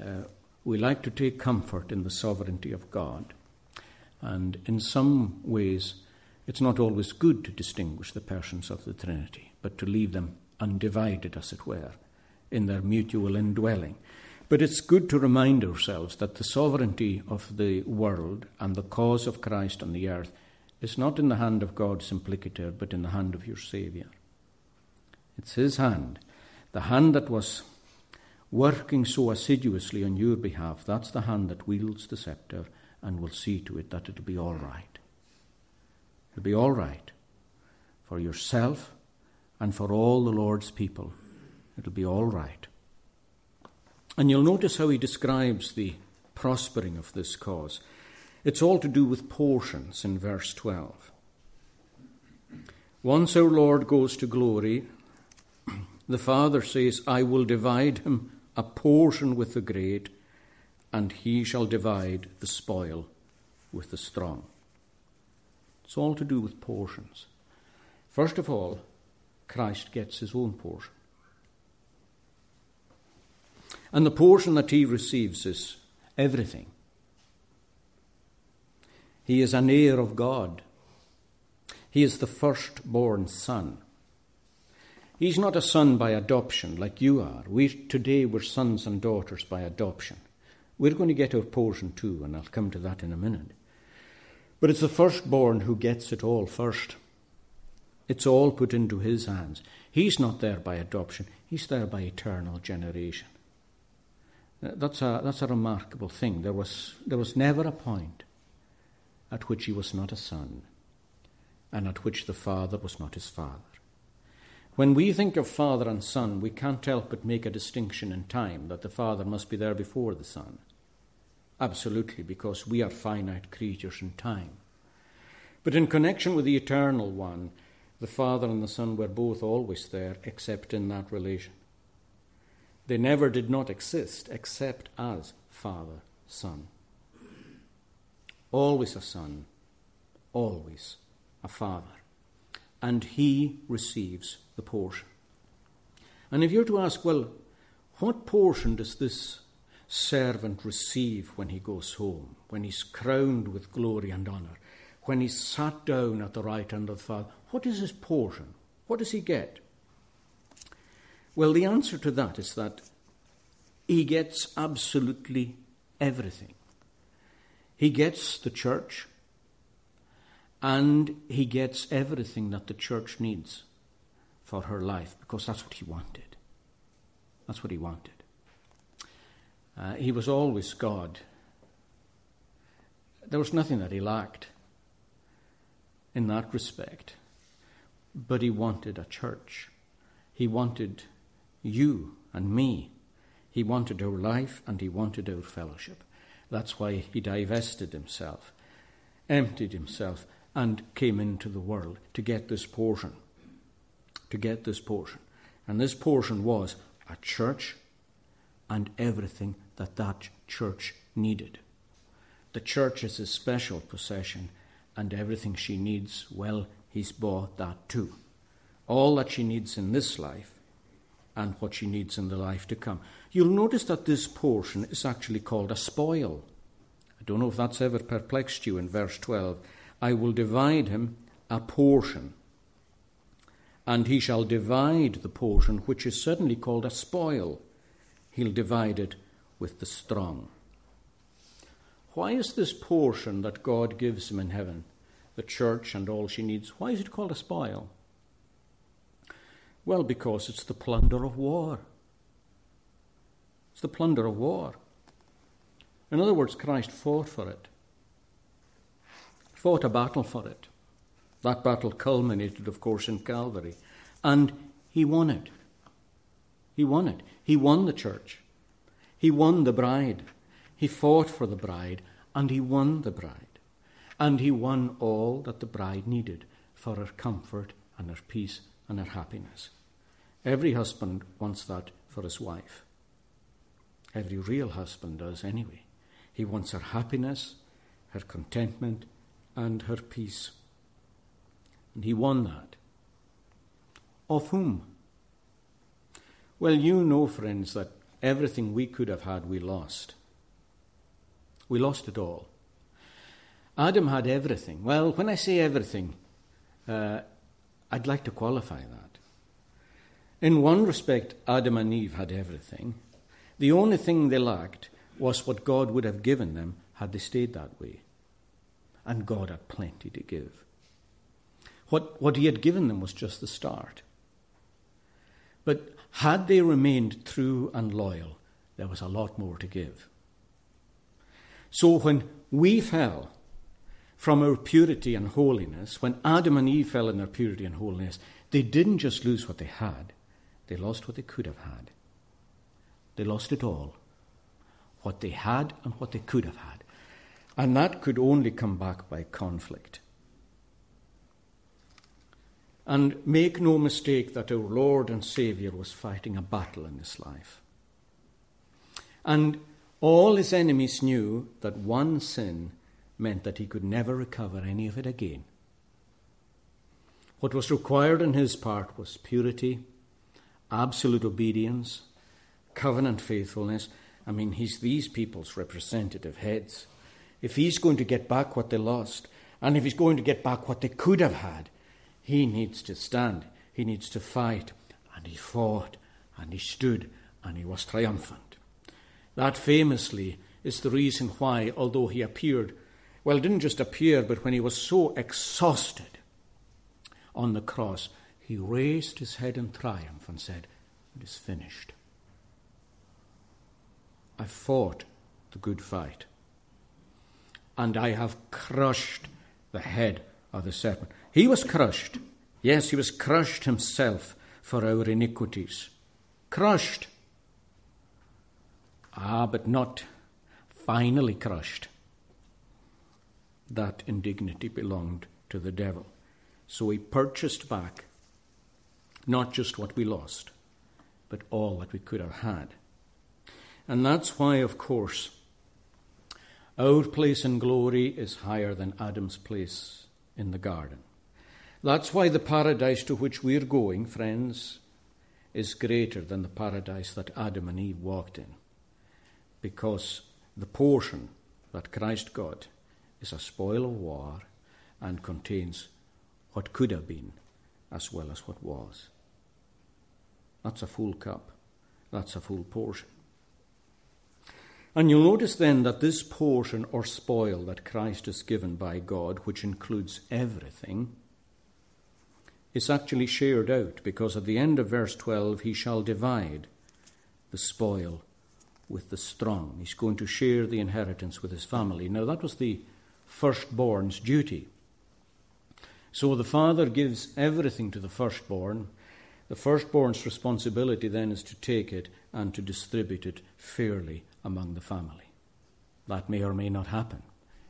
Uh, we like to take comfort in the sovereignty of God, and in some ways, it's not always good to distinguish the persons of the Trinity, but to leave them undivided, as it were, in their mutual indwelling. But it's good to remind ourselves that the sovereignty of the world and the cause of Christ on the earth is not in the hand of God simpliciter, but in the hand of your Saviour. It's His hand, the hand that was working so assiduously on your behalf. That's the hand that wields the scepter and will see to it that it'll be all right. It'll be all right for yourself and for all the Lord's people. It'll be all right. And you'll notice how he describes the prospering of this cause. It's all to do with portions in verse 12. Once our Lord goes to glory, the Father says, I will divide him a portion with the great, and he shall divide the spoil with the strong. It's all to do with portions. First of all, Christ gets his own portion. And the portion that he receives is everything. He is an heir of God. He is the firstborn son. He's not a son by adoption like you are. We today we're sons and daughters by adoption. We're going to get our portion too, and I'll come to that in a minute. But it's the firstborn who gets it all first. It's all put into his hands. He's not there by adoption, he's there by eternal generation. Uh, that's a, that's a remarkable thing. There was, there was never a point at which he was not a son, and at which the Father was not his Father. When we think of Father and Son, we can't help but make a distinction in time that the Father must be there before the Son. Absolutely, because we are finite creatures in time. But in connection with the Eternal One, the Father and the Son were both always there, except in that relation. They never did not exist except as Father, Son. Always a Son, always a Father. And He receives the portion. And if you're to ask, well, what portion does this servant receive when he goes home, when he's crowned with glory and honour, when he's sat down at the right hand of the Father? What is his portion? What does he get? Well, the answer to that is that he gets absolutely everything. He gets the church, and he gets everything that the church needs for her life because that's what he wanted. That's what he wanted. Uh, he was always God. There was nothing that he lacked in that respect. But he wanted a church. He wanted you and me. He wanted our life and he wanted our fellowship. That's why he divested himself, emptied himself, and came into the world to get this portion. To get this portion. And this portion was a church and everything that that church needed. The church is his special possession, and everything she needs, well, he's bought that too. All that she needs in this life and what she needs in the life to come. You'll notice that this portion is actually called a spoil. I don't know if that's ever perplexed you in verse 12. I will divide him a portion, and he shall divide the portion which is certainly called a spoil. He'll divide it with the strong. Why is this portion that God gives him in heaven, the church and all she needs, why is it called a spoil? Well, because it's the plunder of war. It's the plunder of war. In other words, Christ fought for it, fought a battle for it. That battle culminated, of course, in Calvary. And he won it. He won it. He won the church. He won the bride. He fought for the bride, and he won the bride. And he won all that the bride needed for her comfort and her peace and her happiness. Every husband wants that for his wife. Every real husband does, anyway. He wants her happiness, her contentment, and her peace. And he won that. Of whom? Well, you know, friends, that everything we could have had, we lost. We lost it all. Adam had everything. Well, when I say everything, uh, I'd like to qualify that. In one respect, Adam and Eve had everything. The only thing they lacked was what God would have given them had they stayed that way. And God had plenty to give. What, what He had given them was just the start. But had they remained true and loyal, there was a lot more to give. So when we fell from our purity and holiness, when Adam and Eve fell in their purity and holiness, they didn't just lose what they had, they lost what they could have had. They lost it all what they had and what they could have had. And that could only come back by conflict. And make no mistake that our Lord and Saviour was fighting a battle in this life. And all his enemies knew that one sin meant that he could never recover any of it again. What was required on his part was purity, absolute obedience, covenant faithfulness. I mean, he's these people's representative heads. If he's going to get back what they lost, and if he's going to get back what they could have had, he needs to stand, he needs to fight. And he fought, and he stood, and he was triumphant. That famously is the reason why, although he appeared, well, didn't just appear, but when he was so exhausted on the cross, he raised his head in triumph and said, It is finished. I fought the good fight, and I have crushed the head of the serpent. He was crushed. Yes, he was crushed himself for our iniquities. Crushed. Ah, but not finally crushed. That indignity belonged to the devil. So he purchased back not just what we lost, but all that we could have had. And that's why, of course, our place in glory is higher than Adam's place in the garden. That's why the paradise to which we're going, friends, is greater than the paradise that Adam and Eve walked in. Because the portion that Christ got is a spoil of war and contains what could have been as well as what was. That's a full cup. That's a full portion. And you'll notice then that this portion or spoil that Christ is given by God, which includes everything, is actually shared out because at the end of verse 12, he shall divide the spoil with the strong. He's going to share the inheritance with his family. Now, that was the firstborn's duty. So the father gives everything to the firstborn, the firstborn's responsibility then is to take it and to distribute it fairly among the family. That may or may not happen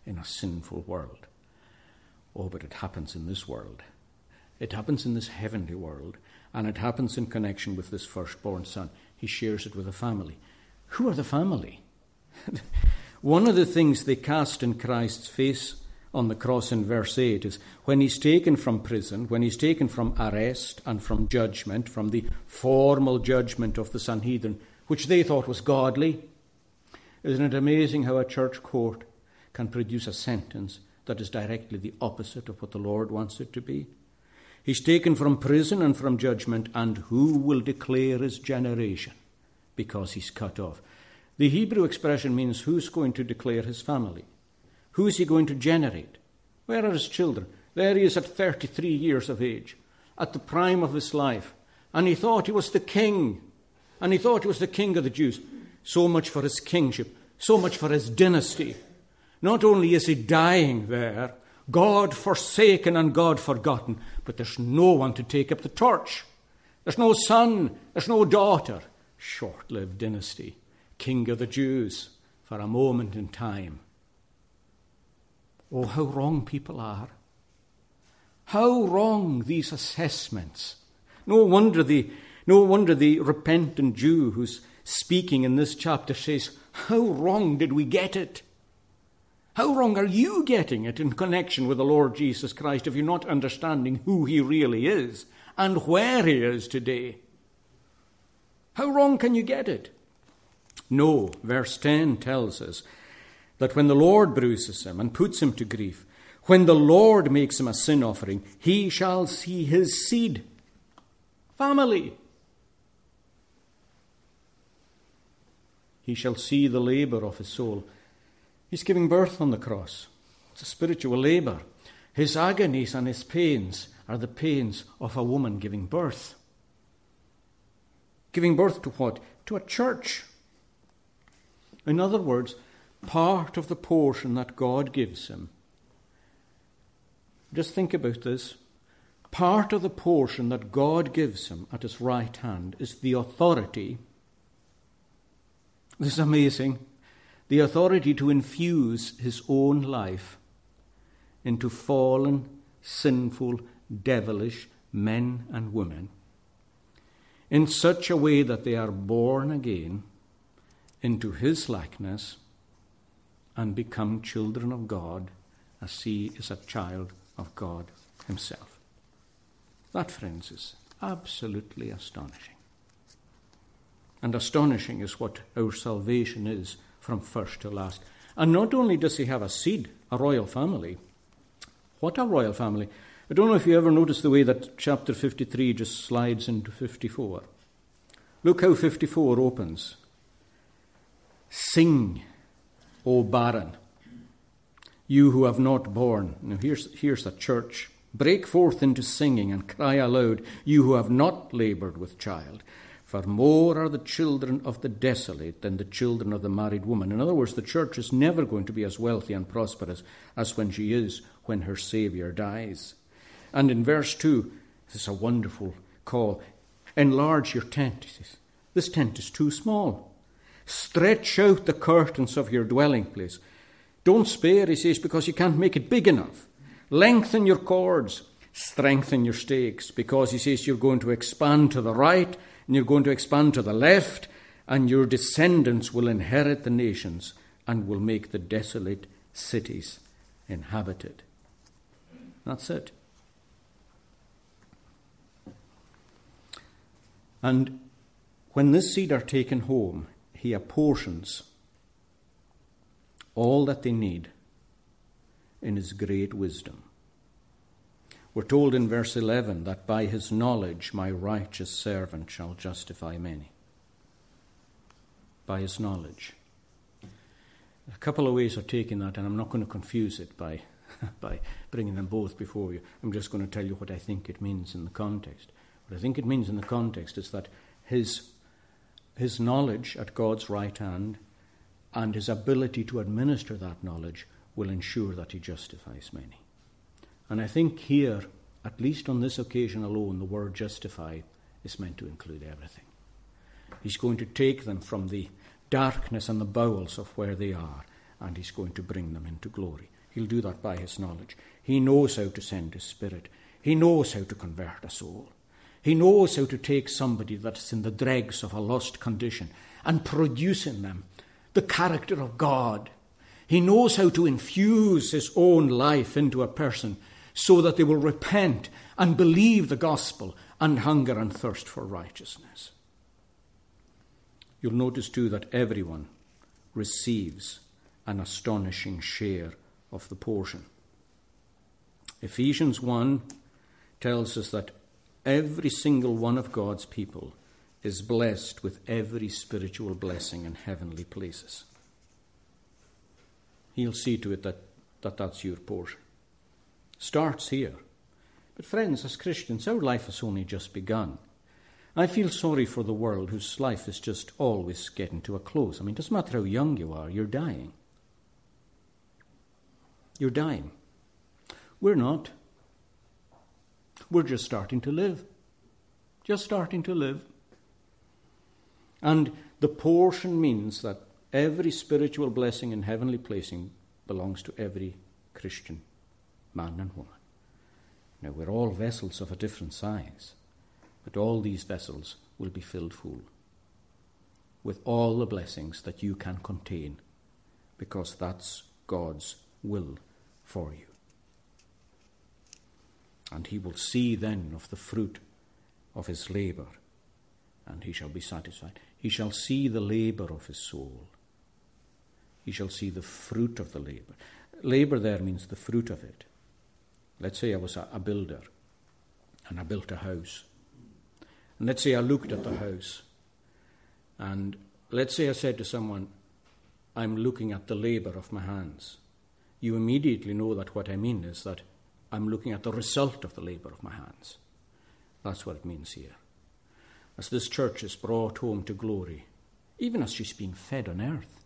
in a sinful world. Oh, but it happens in this world. It happens in this heavenly world, and it happens in connection with this firstborn son. He shares it with a family. Who are the family? One of the things they cast in Christ's face on the cross in verse 8 is when he's taken from prison, when he's taken from arrest and from judgment, from the formal judgment of the Sanhedrin, which they thought was godly. Isn't it amazing how a church court can produce a sentence that is directly the opposite of what the Lord wants it to be? He's taken from prison and from judgment, and who will declare his generation? Because he's cut off. The Hebrew expression means who's going to declare his family? Who is he going to generate? Where are his children? There he is at 33 years of age, at the prime of his life. And he thought he was the king. And he thought he was the king of the Jews. So much for his kingship, so much for his dynasty. Not only is he dying there, God forsaken and God forgotten, but there's no one to take up the torch. There's no son, there's no daughter. Short lived dynasty, king of the Jews for a moment in time. Oh, how wrong people are. How wrong these assessments. No wonder the, no wonder the repentant Jew who's speaking in this chapter says, How wrong did we get it? How wrong are you getting it in connection with the Lord Jesus Christ if you're not understanding who he really is and where he is today? How wrong can you get it? No, verse 10 tells us that when the Lord bruises him and puts him to grief, when the Lord makes him a sin offering, he shall see his seed. Family. He shall see the labour of his soul. He's giving birth on the cross. It's a spiritual labour. His agonies and his pains are the pains of a woman giving birth. Giving birth to what? To a church. In other words, part of the portion that God gives him. Just think about this. Part of the portion that God gives him at his right hand is the authority. This is amazing. The authority to infuse his own life into fallen, sinful, devilish men and women in such a way that they are born again into his likeness and become children of God as he is a child of God himself. That, friends, is absolutely astonishing. And astonishing is what our salvation is from first to last. And not only does he have a seed, a royal family, what a royal family. I don't know if you ever noticed the way that chapter 53 just slides into 54. Look how 54 opens. Sing O barren, you who have not borne. Now here's, here's a church. Break forth into singing and cry aloud, you who have not laboured with child. For more are the children of the desolate than the children of the married woman. In other words, the church is never going to be as wealthy and prosperous as when she is when her Saviour dies. And in verse 2, this is a wonderful call. Enlarge your tent. He says, This tent is too small. Stretch out the curtains of your dwelling place. Don't spare, he says, because you can't make it big enough. Lengthen your cords, strengthen your stakes, because he says you're going to expand to the right and you're going to expand to the left, and your descendants will inherit the nations and will make the desolate cities inhabited. That's it. And when this seed are taken home, he apportions all that they need in his great wisdom. We're told in verse 11 that by his knowledge my righteous servant shall justify many. By his knowledge. A couple of ways of taking that, and I'm not going to confuse it by, by bringing them both before you. I'm just going to tell you what I think it means in the context. What I think it means in the context is that his his knowledge at God's right hand and his ability to administer that knowledge will ensure that he justifies many. And I think here, at least on this occasion alone, the word justify is meant to include everything. He's going to take them from the darkness and the bowels of where they are and He's going to bring them into glory. He'll do that by His knowledge. He knows how to send His Spirit, He knows how to convert a soul. He knows how to take somebody that's in the dregs of a lost condition and produce in them the character of God. He knows how to infuse His own life into a person so that they will repent and believe the gospel and hunger and thirst for righteousness. You'll notice too that everyone receives an astonishing share of the portion. Ephesians 1 tells us that every single one of God's people is blessed with every spiritual blessing in heavenly places. He'll see to it that, that that's your portion. Starts here. But, friends, as Christians, our life has only just begun. I feel sorry for the world whose life is just always getting to a close. I mean, it doesn't matter how young you are, you're dying. You're dying. We're not. We're just starting to live. Just starting to live. And the portion means that every spiritual blessing and heavenly placing belongs to every Christian man and woman. Now, we're all vessels of a different size, but all these vessels will be filled full with all the blessings that you can contain, because that's God's will for you. And he will see then of the fruit of his labour, and he shall be satisfied. He shall see the labour of his soul. He shall see the fruit of the labour. Labour there means the fruit of it. Let's say I was a, a builder and I built a house. And let's say I looked at the house and let's say I said to someone, I'm looking at the labour of my hands you immediately know that what I mean is that I'm looking at the result of the labour of my hands. That's what it means here. As this church is brought home to glory, even as she's being fed on earth,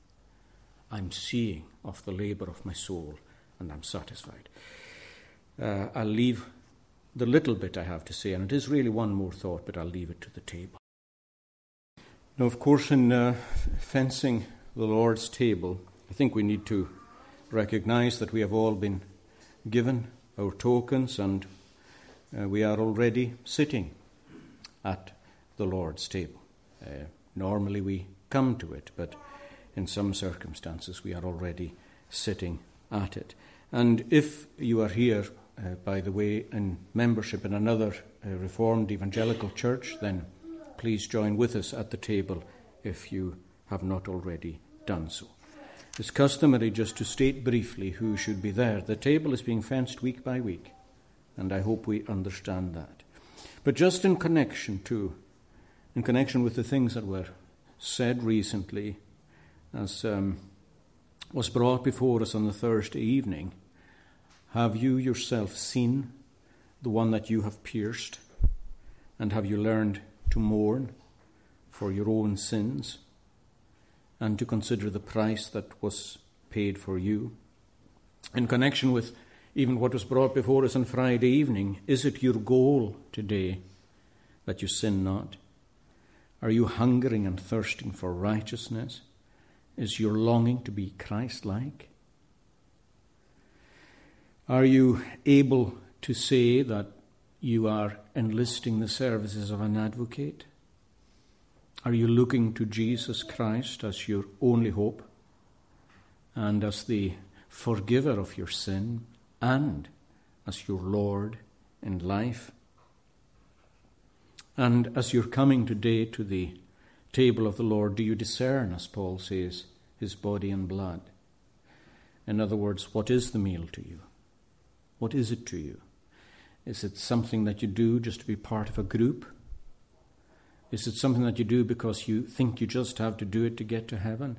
I'm seeing of the labour of my soul and I'm satisfied. Uh, I'll leave the little bit I have to say, and it is really one more thought, but I'll leave it to the table. Now, of course, in uh, fencing the Lord's table, I think we need to recognize that we have all been given our tokens and uh, we are already sitting at the Lord's table. Uh, normally we come to it, but in some circumstances we are already sitting at it. And if you are here, uh, by the way, in membership in another uh, Reformed Evangelical Church, then please join with us at the table if you have not already done so. It's customary just to state briefly who should be there. The table is being fenced week by week, and I hope we understand that. But just in connection to, in connection with the things that were said recently, as um, was brought before us on the Thursday evening, have you yourself seen the one that you have pierced? And have you learned to mourn for your own sins? and to consider the price that was paid for you. In connection with even what was brought before us on Friday evening, is it your goal today that you sin not? Are you hungering and thirsting for righteousness? Is your longing to be Christ like? Are you able to say that you are enlisting the services of an advocate? Are you looking to Jesus Christ as your only hope and as the forgiver of your sin and as your Lord in life? And as you're coming today to the table of the Lord, do you discern, as Paul says, his body and blood? In other words, what is the meal to you? What is it to you? Is it something that you do just to be part of a group? Is it something that you do because you think you just have to do it to get to heaven?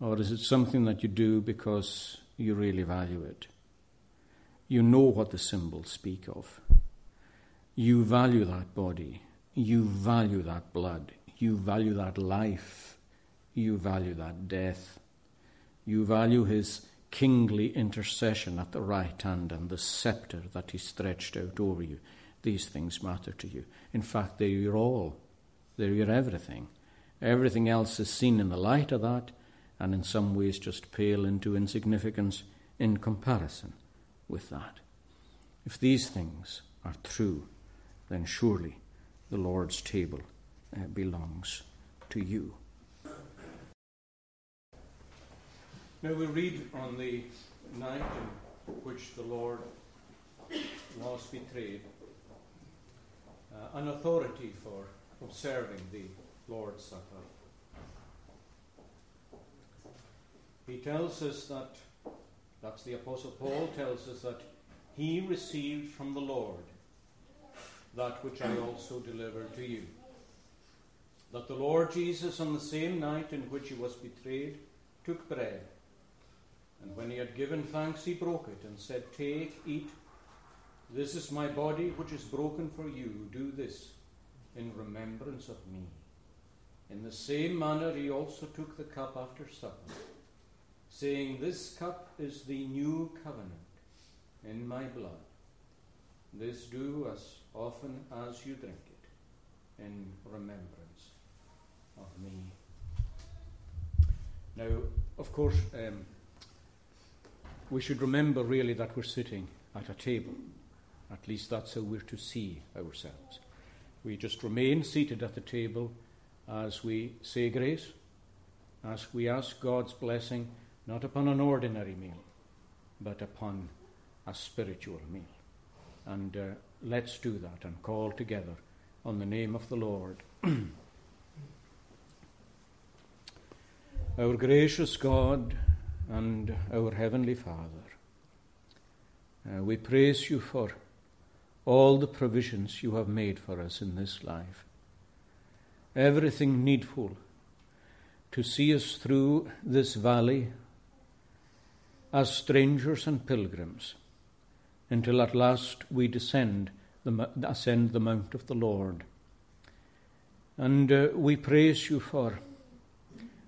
Or is it something that you do because you really value it? You know what the symbols speak of. You value that body. You value that blood. You value that life. You value that death. You value his kingly intercession at the right hand and the scepter that he stretched out over you. These things matter to you. In fact, they're your all, they're your everything. Everything else is seen in the light of that, and in some ways just pale into insignificance in comparison with that. If these things are true, then surely the Lord's table uh, belongs to you. Now we read on the night in which the Lord was betrayed uh, an authority for observing the Lord's Supper. He tells us that, that's the Apostle Paul tells us that he received from the Lord that which I also delivered to you. That the Lord Jesus, on the same night in which he was betrayed, took bread. And when he had given thanks, he broke it and said, Take, eat. This is my body which is broken for you. Do this in remembrance of me. In the same manner, he also took the cup after supper, saying, This cup is the new covenant in my blood. This do as often as you drink it in remembrance of me. Now, of course, um, we should remember really that we're sitting at a table. At least that's how we're to see ourselves. We just remain seated at the table as we say grace, as we ask God's blessing not upon an ordinary meal, but upon a spiritual meal. And uh, let's do that and call together on the name of the Lord. our gracious God and our Heavenly Father, uh, we praise you for all the provisions you have made for us in this life. Everything needful to see us through this valley as strangers and pilgrims until at last we descend the, ascend the mount of the Lord. And uh, we praise you for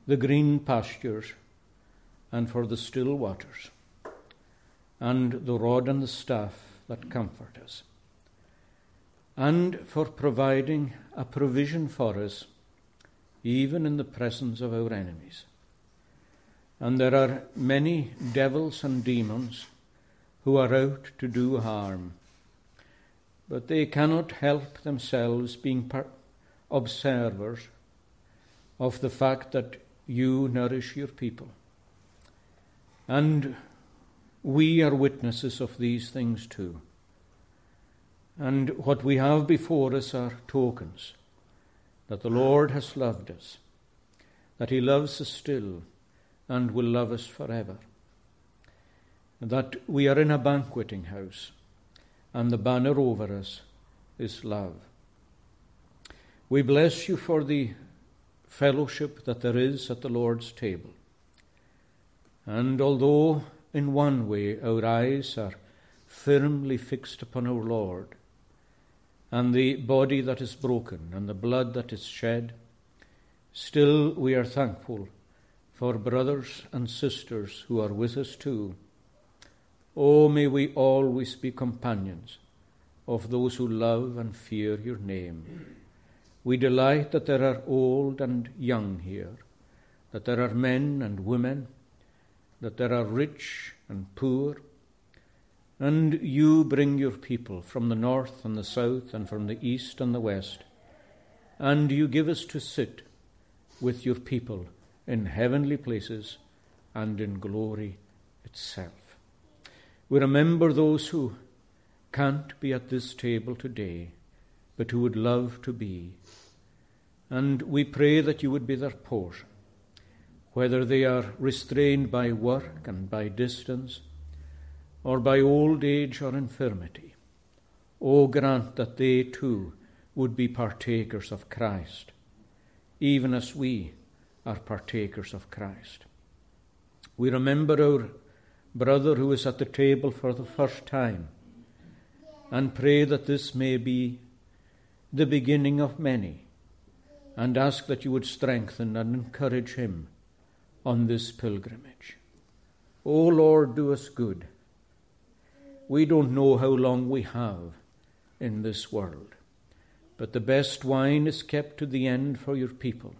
the green pastures and for the still waters and the rod and the staff that comfort us and for providing a provision for us, even in the presence of our enemies. And there are many devils and demons who are out to do harm, but they cannot help themselves being observers of the fact that you nourish your people. And we are witnesses of these things too. And what we have before us are tokens that the Lord has loved us, that He loves us still and will love us forever, that we are in a banqueting house and the banner over us is love. We bless you for the fellowship that there is at the Lord's table. And although in one way our eyes are firmly fixed upon our Lord, and the body that is broken and the blood that is shed, still we are thankful for brothers and sisters who are with us too. Oh, may we always be companions of those who love and fear your name. We delight that there are old and young here, that there are men and women, that there are rich and poor, and you bring your people from the north and the south and from the east and the west, and you give us to sit with your people in heavenly places and in glory itself. We remember those who can't be at this table today, but who would love to be. And we pray that you would be their portion, whether they are restrained by work and by distance or by old age or infirmity. O grant that they too would be partakers of Christ, even as we are partakers of Christ. We remember our brother who is at the table for the first time and pray that this may be the beginning of many and ask that you would strengthen and encourage him on this pilgrimage. O Lord, do us good we don't know how long we have in this world, but the best wine is kept to the end for your people.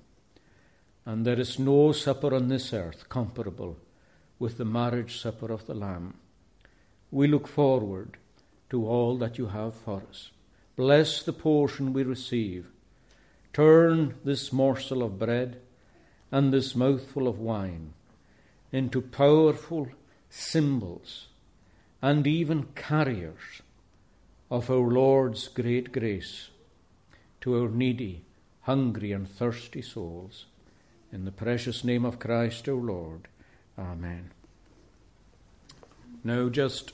And there is no supper on this earth comparable with the marriage supper of the Lamb. We look forward to all that you have for us. Bless the portion we receive. Turn this morsel of bread and this mouthful of wine into powerful symbols and even carriers of our Lord's great grace to our needy, hungry, and thirsty souls. In the precious name of Christ our Lord. Amen. Now, just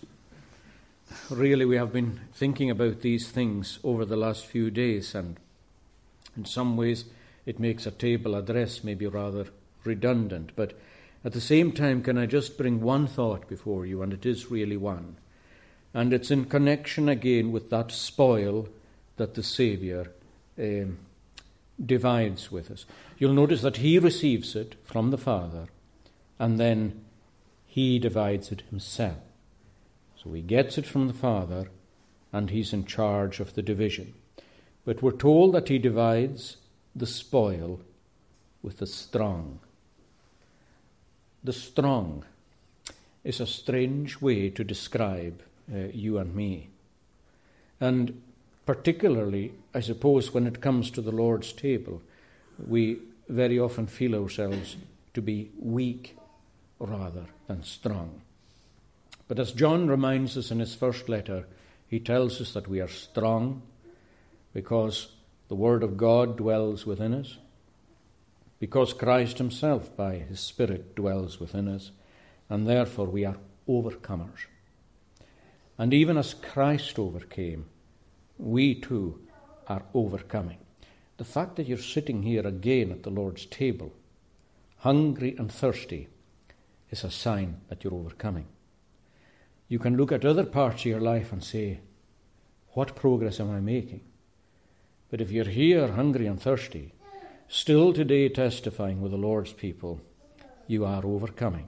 really, we have been thinking about these things over the last few days, and in some ways, it makes a table address maybe rather redundant. But at the same time, can I just bring one thought before you, and it is really one. And it's in connection again with that spoil that the Saviour um, divides with us. You'll notice that he receives it from the Father, and then he divides it himself. So he gets it from the Father, and he's in charge of the division. But we're told that he divides the spoil with the strong. The strong is a strange way to describe uh, you and me. And particularly, I suppose, when it comes to the Lord's table, we very often feel ourselves to be weak rather than strong. But as John reminds us in his first letter, he tells us that we are strong because the Word of God dwells within us, because Christ Himself, by His Spirit, dwells within us, and therefore we are overcomers. And even as Christ overcame, we too are overcoming. The fact that you're sitting here again at the Lord's table, hungry and thirsty, is a sign that you're overcoming. You can look at other parts of your life and say, What progress am I making? But if you're here hungry and thirsty, still today testifying with the Lord's people, you are overcoming.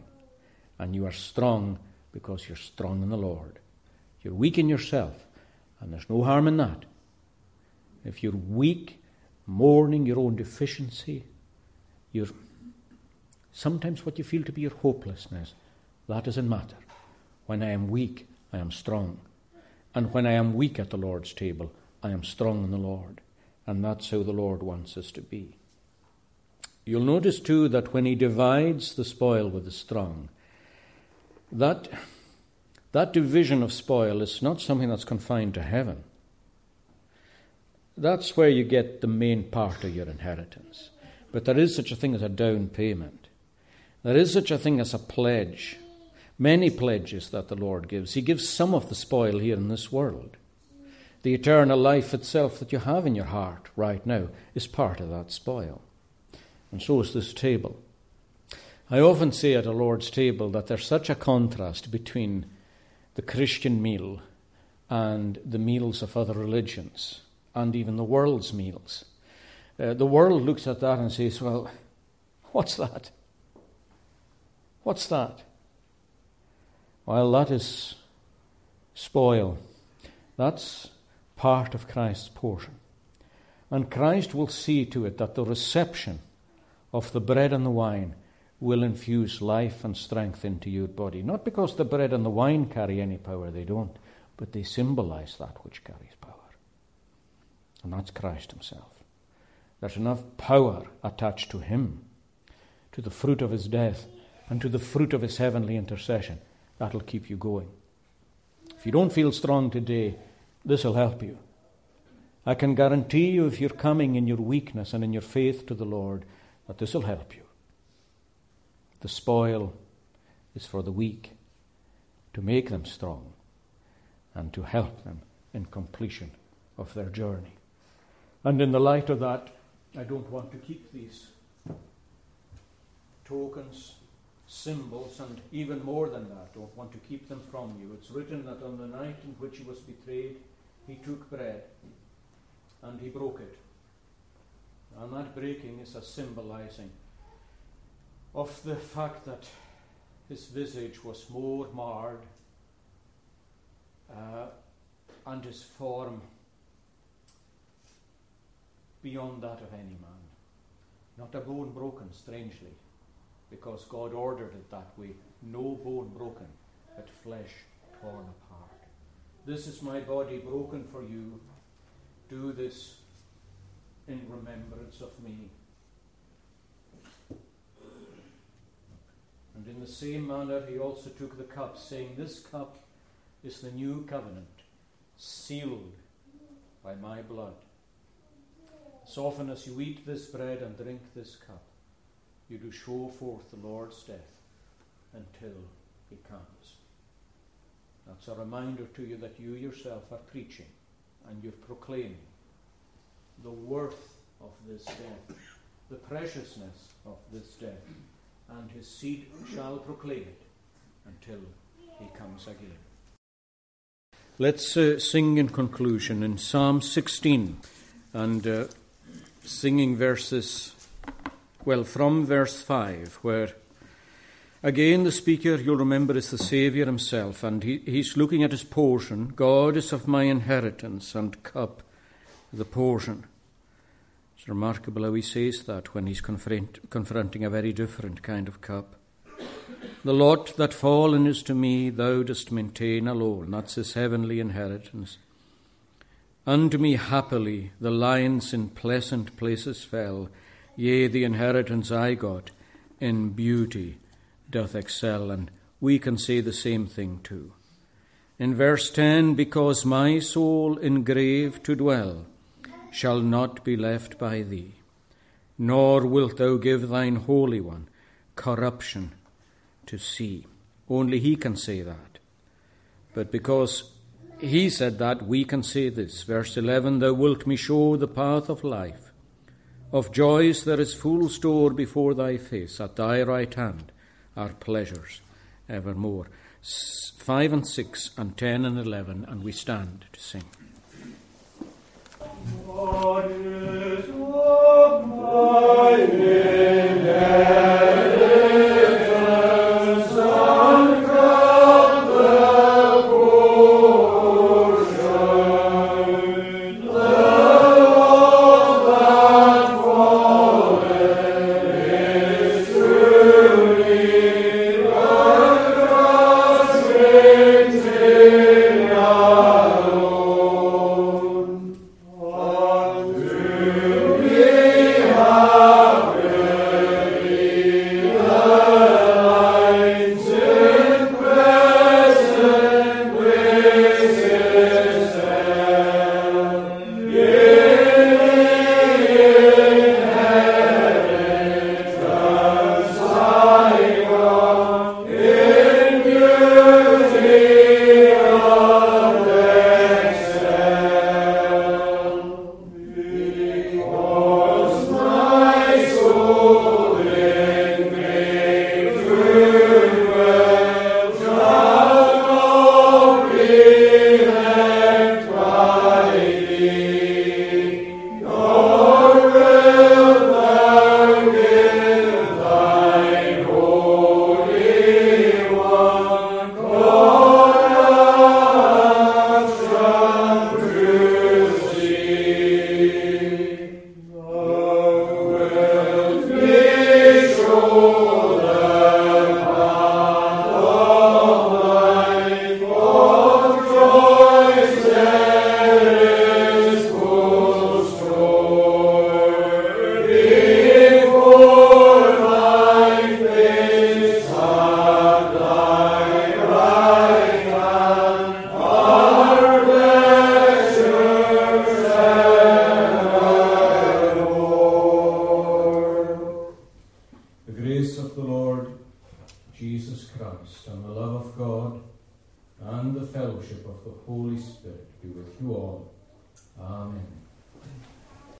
And you are strong because you're strong in the Lord. You're weak in yourself, and there's no harm in that. If you're weak, mourning your own deficiency, you're sometimes what you feel to be your hopelessness, that doesn't matter. When I am weak, I am strong. And when I am weak at the Lord's table, I am strong in the Lord. And that's how the Lord wants us to be. You'll notice too that when he divides the spoil with the strong, that, that division of spoil is not something that's confined to heaven. That's where you get the main part of your inheritance. But there is such a thing as a down payment. There is such a thing as a pledge. Many pledges that the Lord gives. He gives some of the spoil here in this world. The eternal life itself that you have in your heart right now is part of that spoil. And so is this table. I often say at a Lord's table that there's such a contrast between the Christian meal and the meals of other religions, and even the world's meals. Uh, the world looks at that and says, Well, what's that? What's that? Well, that is spoil. That's part of Christ's portion. And Christ will see to it that the reception of the bread and the wine will infuse life and strength into your body. Not because the bread and the wine carry any power, they don't, but they symbolize that which carries power. And that's Christ Himself. There's enough power attached to Him, to the fruit of His death, and to the fruit of His heavenly intercession. That'll keep you going. If you don't feel strong today, this will help you. I can guarantee you, if you're coming in your weakness and in your faith to the Lord, that this will help you. The spoil is for the weak, to make them strong, and to help them in completion of their journey. And in the light of that, I don't want to keep these tokens, symbols, and even more than that, I don't want to keep them from you. It's written that on the night in which he was betrayed, he took bread and he broke it. And that breaking is a symbolizing of the fact that his visage was more marred uh, and his form beyond that of any man. Not a bone broken, strangely, because God ordered it that way. No bone broken, but flesh torn apart. This is my body broken for you. Do this in remembrance of me. And in the same manner, he also took the cup, saying, This cup is the new covenant, sealed by my blood. As often as you eat this bread and drink this cup, you do show forth the Lord's death until he comes. That's a reminder to you that you yourself are preaching and you're proclaiming the worth of this death, the preciousness of this death, and his seed shall proclaim it until he comes again. Let's uh, sing in conclusion in Psalm 16 and uh, singing verses, well, from verse 5, where again the speaker, you'll remember, is the Saviour himself, and he, he's looking at his portion. God is of my inheritance, and cup the portion. It's remarkable how he says that when he's confront, confronting a very different kind of cup. The lot that fallen is to me, thou dost maintain alone. That's his heavenly inheritance. Unto me happily the lines in pleasant places fell, yea, the inheritance I got in beauty doth excel. And we can say the same thing too. In verse 10, because my soul in grave to dwell shall not be left by thee, nor wilt thou give thine Holy One corruption to see. Only he can say that. But because he said that, we can say this. Verse 11 Thou wilt me show the path of life. Of joys there is full store before thy face. At thy right hand are pleasures evermore. 5 and 6 and 10 and 11, and we stand to sing. God is of the